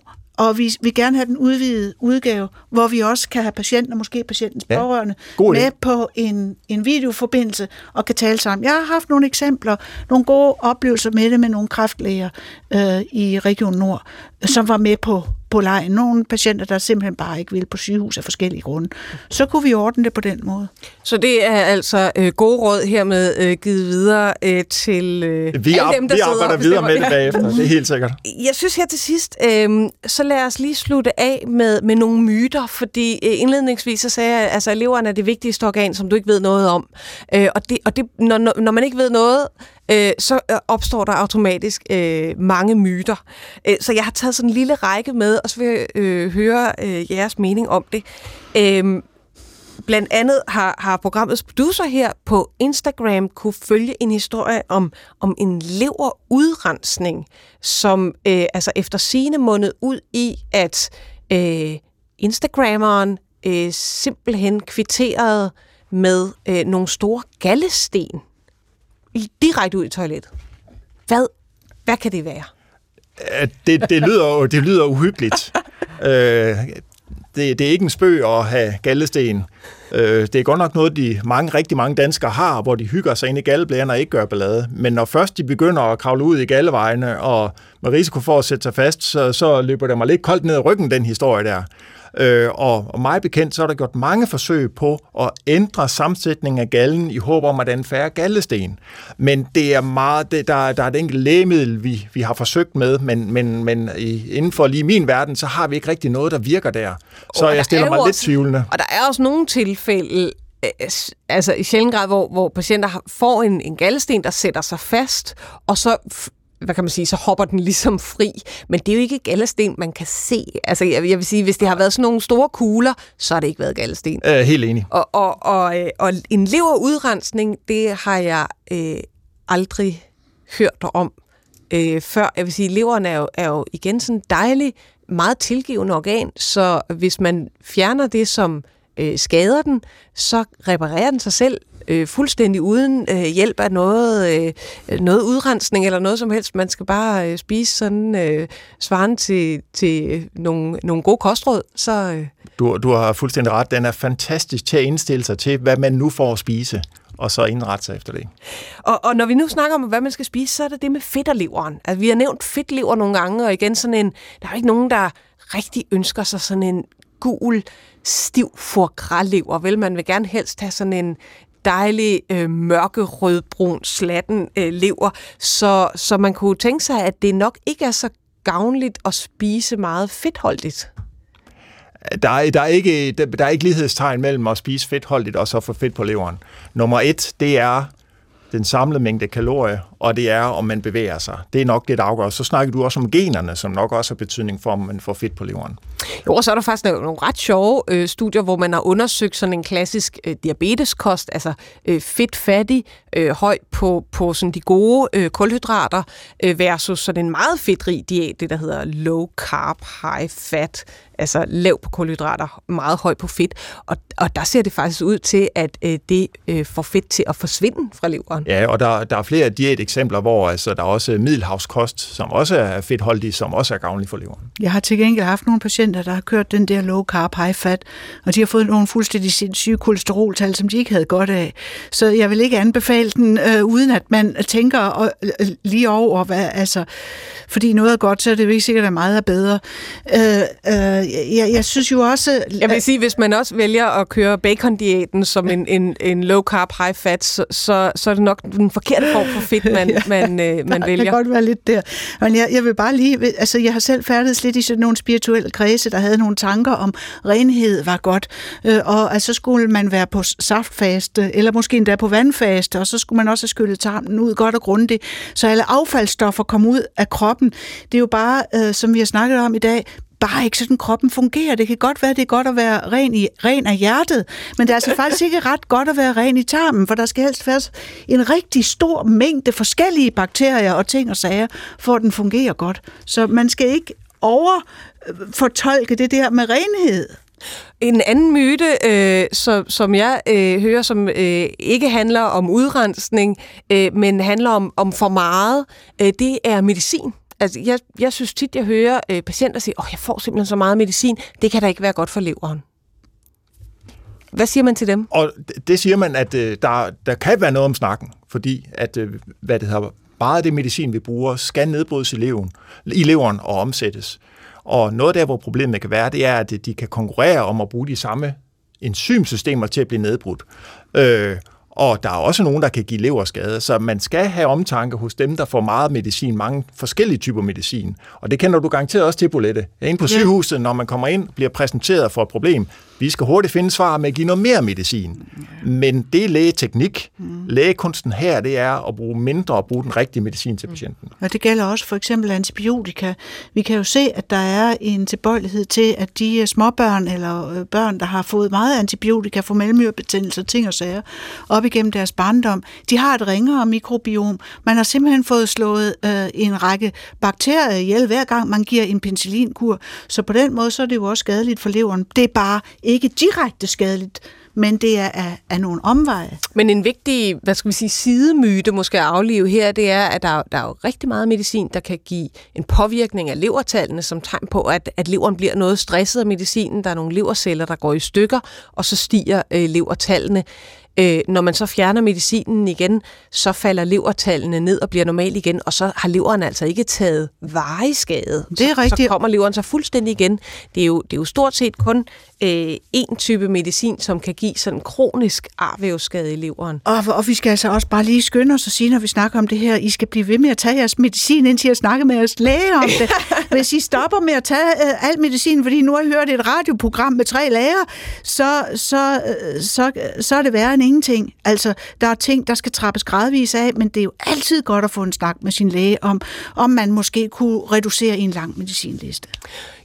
og vi vil gerne have den udvidede udgave, hvor vi også kan have patienten og måske patientens ja. pårørende med på en, en videoforbindelse og kan tale sammen. Jeg har haft nogle eksempler, nogle gode oplevelser med det med nogle kræftlæger øh, i Region Nord, som var med på på lejen. Nogle patienter, der simpelthen bare ikke vil på sygehus af forskellige grunde. Så kunne vi ordne det på den måde. Så det er altså øh, gode råd hermed øh, givet videre øh, til øh, vi alle dem, der vi arbejder videre med det bagefter, det er helt sikkert. Jeg synes her til sidst, øh, så lad os lige slutte af med, med nogle myter, fordi øh, indledningsvis så sagde jeg, altså eleverne er det vigtigste organ, som du ikke ved noget om. Øh, og det, og det, når, når man ikke ved noget øh, så øh, opstår der automatisk øh, mange myter. Øh, så jeg har taget sådan en lille række med, og så vil jeg øh, høre øh, jeres mening om det. Øh, blandt andet har, har programmets producer her på Instagram kunne følge en historie om, om en leverudrensning, som øh, altså efter sine måned ud i, at øh, Instagrammeren øh, simpelthen kvitterede med øh, nogle store gallesten direkte ud i toilettet. Hvad, hvad kan det være? Det, det, lyder, det lyder uhyggeligt. [laughs] øh, det, det er ikke en spøg at have gallesten. Øh, det er godt nok noget, de mange, rigtig mange danskere har, hvor de hygger sig ind i galleblæren og ikke gør ballade. Men når først de begynder at kravle ud i gallevejene, og med risiko for at sætte sig fast, så, så løber det mig lidt koldt ned ad ryggen, den historie der. Øh, og, og mig bekendt, så er der gjort mange forsøg på at ændre sammensætningen af gallen i håb om, at den færre gallesten. Men det er meget, det, der, der er et enkelt lægemiddel, vi, vi har forsøgt med, men, men, men i, inden for lige min verden, så har vi ikke rigtig noget, der virker der. Så og jeg stiller mig også, lidt tvivlende. Og der er også nogle tilfælde, øh, altså i sjældent grad, hvor, hvor patienter får en, en gallesten, der sætter sig fast, og så hvad kan man sige, så hopper den ligesom fri. Men det er jo ikke gallesten, man kan se. Altså, jeg, jeg vil sige, hvis det har været sådan nogle store kugler, så har det ikke været gallesten. Øh, helt enig. Og, og, og, øh, og en leverudrensning, det har jeg øh, aldrig hørt om øh, før. Jeg vil sige, leveren er jo, er jo igen sådan dejlig, meget tilgivende organ, så hvis man fjerner det, som øh, skader den, så reparerer den sig selv øh, fuldstændig uden øh, hjælp af noget, øh, noget udrensning eller noget som helst. Man skal bare øh, spise sådan øh, svaren til, til nogle, nogle gode kostråd. Så, øh. du, du har fuldstændig ret. Den er fantastisk til at indstille sig til, hvad man nu får at spise og så indrette sig efter det. Og, og når vi nu snakker om, hvad man skal spise, så er det det med fedterleveren. Altså, vi har nævnt fedtlever nogle gange, og igen sådan en, der er jo ikke nogen, der rigtig ønsker sig sådan en gul, stiv foie vel? Man vil gerne helst have sådan en dejlig øh, mørke rødbrun slatten øh, lever, så, så man kunne tænke sig, at det nok ikke er så gavnligt at spise meget fedtholdigt. Der er, der, er ikke, der, der er ikke lighedstegn mellem at spise fedtholdigt og så få fedt på leveren. Nummer et, det er den samlede mængde kalorier, og det er, om man bevæger sig. Det er nok det, der afgør. Så snakker du også om generne, som nok også har betydning for, om man får fedt på leveren. Jo, og så er der faktisk nogle ret sjove øh, studier, hvor man har undersøgt sådan en klassisk øh, diabeteskost, altså øh, fedtfattig, øh, høj på, på sådan de gode øh, kulhydrater, øh, versus sådan en meget fedtrig diæt, det der hedder low carb, high fat, altså lav på kulhydrater, meget høj på fedt. Og, og der ser det faktisk ud til, at øh, det øh, får fedt til at forsvinde fra leveren. Ja, og der, der er flere diæteksempler, hvor altså, der er også middelhavskost, som også er fedtholdig, som også er gavnlig for leveren. Jeg har til gengæld haft nogle patienter, der har kørt den der low carb, high fat, og de har fået nogle fuldstændig sindssyge kolesteroltal, som de ikke havde godt af. Så jeg vil ikke anbefale den, øh, uden at man tænker øh, lige over, hvad, altså, fordi noget er godt, så er det jo ikke sikkert, at meget er bedre. Øh, øh, jeg, jeg synes jo også... Jeg vil sige, hvis man også vælger at køre bacon-diæten som en, en, en low-carb, high-fat, så, så, så er det nok den forkerte form for fedt, man, [laughs] ja, man, øh, man vælger. Det kan godt være lidt der. Men jeg, jeg vil bare lige... Altså, jeg har selv færdet lidt i sådan nogle spirituelle kredse, der havde nogle tanker om, renhed var godt, øh, og altså skulle man være på saftfaste, eller måske endda på vandfaste, og så skulle man også have skyllet tarmen ud godt og grundigt, så alle affaldsstoffer kom ud af kroppen. Det er jo bare, øh, som vi har snakket om i dag, bare ikke sådan, kroppen fungerer. Det kan godt være, det er godt at være ren, i, ren af hjertet, men det er altså faktisk ikke ret godt at være ren i tarmen, for der skal helst være en rigtig stor mængde forskellige bakterier og ting og sager, for at den fungerer godt. Så man skal ikke overfortolke det der med renhed. En anden myte, øh, som, som jeg øh, hører, som øh, ikke handler om udrensning, øh, men handler om, om for meget, øh, det er medicin. Altså, jeg, jeg synes tit, jeg hører øh, patienter sige, åh, jeg får simpelthen så meget medicin, det kan da ikke være godt for leveren. Hvad siger man til dem? Og det siger man, at øh, der, der kan være noget om snakken, fordi at, øh, hvad det hedder, meget af det medicin, vi bruger, skal nedbrydes i leveren, i leveren og omsættes. Og noget der, hvor problemet kan være, det er, at øh, de kan konkurrere om at bruge de samme enzymsystemer til at blive nedbrudt. Øh, og der er også nogen, der kan give leverskade, så man skal have omtanke hos dem, der får meget medicin, mange forskellige typer medicin. Og det kender du garanteret også til, Bolette. Inde på sygehuset, når man kommer ind, bliver præsenteret for et problem. Vi skal hurtigt finde svar med at give noget mere medicin. Men det er lægeteknik. Mm. Lægekunsten her, det er at bruge mindre og bruge den rigtige medicin til patienten. Og det gælder også for eksempel antibiotika. Vi kan jo se, at der er en tilbøjelighed til, at de småbørn eller øh, børn, der har fået meget antibiotika for mellemørebetændelser, ting og sager, op igennem deres barndom, de har et ringere mikrobiom. Man har simpelthen fået slået øh, en række bakterier ihjel, hver gang man giver en penicillinkur. Så på den måde, så er det jo også skadeligt for leveren. Det er bare ikke direkte skadeligt, men det er af, af nogle omveje. Men en vigtig, hvad skal vi sige, sidemyte måske at aflive her, det er, at der, der er jo rigtig meget medicin, der kan give en påvirkning af levertallene som tegn på, at, at leveren bliver noget stresset af medicinen. Der er nogle leverceller, der går i stykker, og så stiger øh, levertallene. Øh, når man så fjerner medicinen igen, så falder levertallene ned og bliver normal igen, og så har leveren altså ikke taget varig skade. Det er rigtigt. Så kommer leveren så fuldstændig igen. Det er jo, det er jo stort set kun øh, en type medicin, som kan give sådan kronisk arvævsskade i leveren. Og, og vi skal altså også bare lige skynde os og sige, når vi snakker om det her, I skal blive ved med at tage jeres medicin, indtil jeg snakker med jeres læge om det. [laughs] Hvis I stopper med at tage øh, al medicin, fordi nu har I hørt et radioprogram med tre læger, så, så, øh, så, så er det værre end ingenting. Altså, der er ting, der skal trappes gradvis af, men det er jo altid godt at få en snak med sin læge om, om man måske kunne reducere i en lang medicinliste.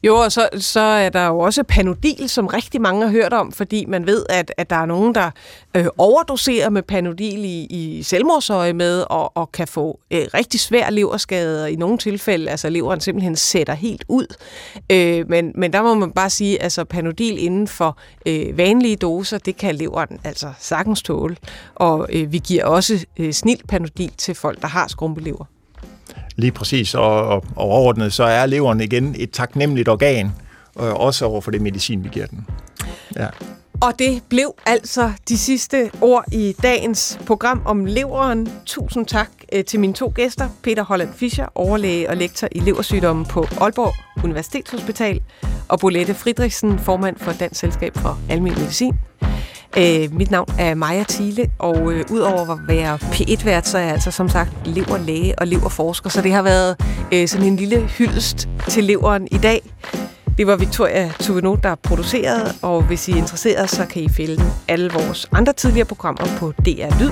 Jo, og så, så er der jo også Panodil, som rigtig mange har hørt om, fordi man ved, at, at der er nogen, der øh, overdoserer med Panodil i, i selvmordsøje med, og, og kan få øh, rigtig svær leverskade, og i nogle tilfælde, altså leveren simpelthen sætter helt ud. Øh, men, men der må man bare sige, altså Panodil inden for øh, vanlige doser, det kan leveren altså sagtens tåle. Og øh, vi giver også øh, snilt Panodil til folk, der har skrumpelever. Lige præcis, og, og, og overordnet så er leveren igen et taknemmeligt organ, øh, også over for det medicin, vi giver den. Ja. Og det blev altså de sidste ord i dagens program om leveren. Tusind tak øh, til mine to gæster, Peter Holland Fischer, overlæge og lektor i leversygdomme på Aalborg Universitetshospital, og Bolette Fridriksen, formand for Dansk Selskab for Almen Medicin. Øh, mit navn er Maja Thiele, og øh, udover at være P1-vært, så er jeg altså som sagt leverlæge og leverforsker, så det har været øh, sådan en lille hyldest til leveren i dag. Det var Victoria Tuveno, der producerede, og hvis I er interesseret, så kan I finde alle vores andre tidligere programmer på DR Lyd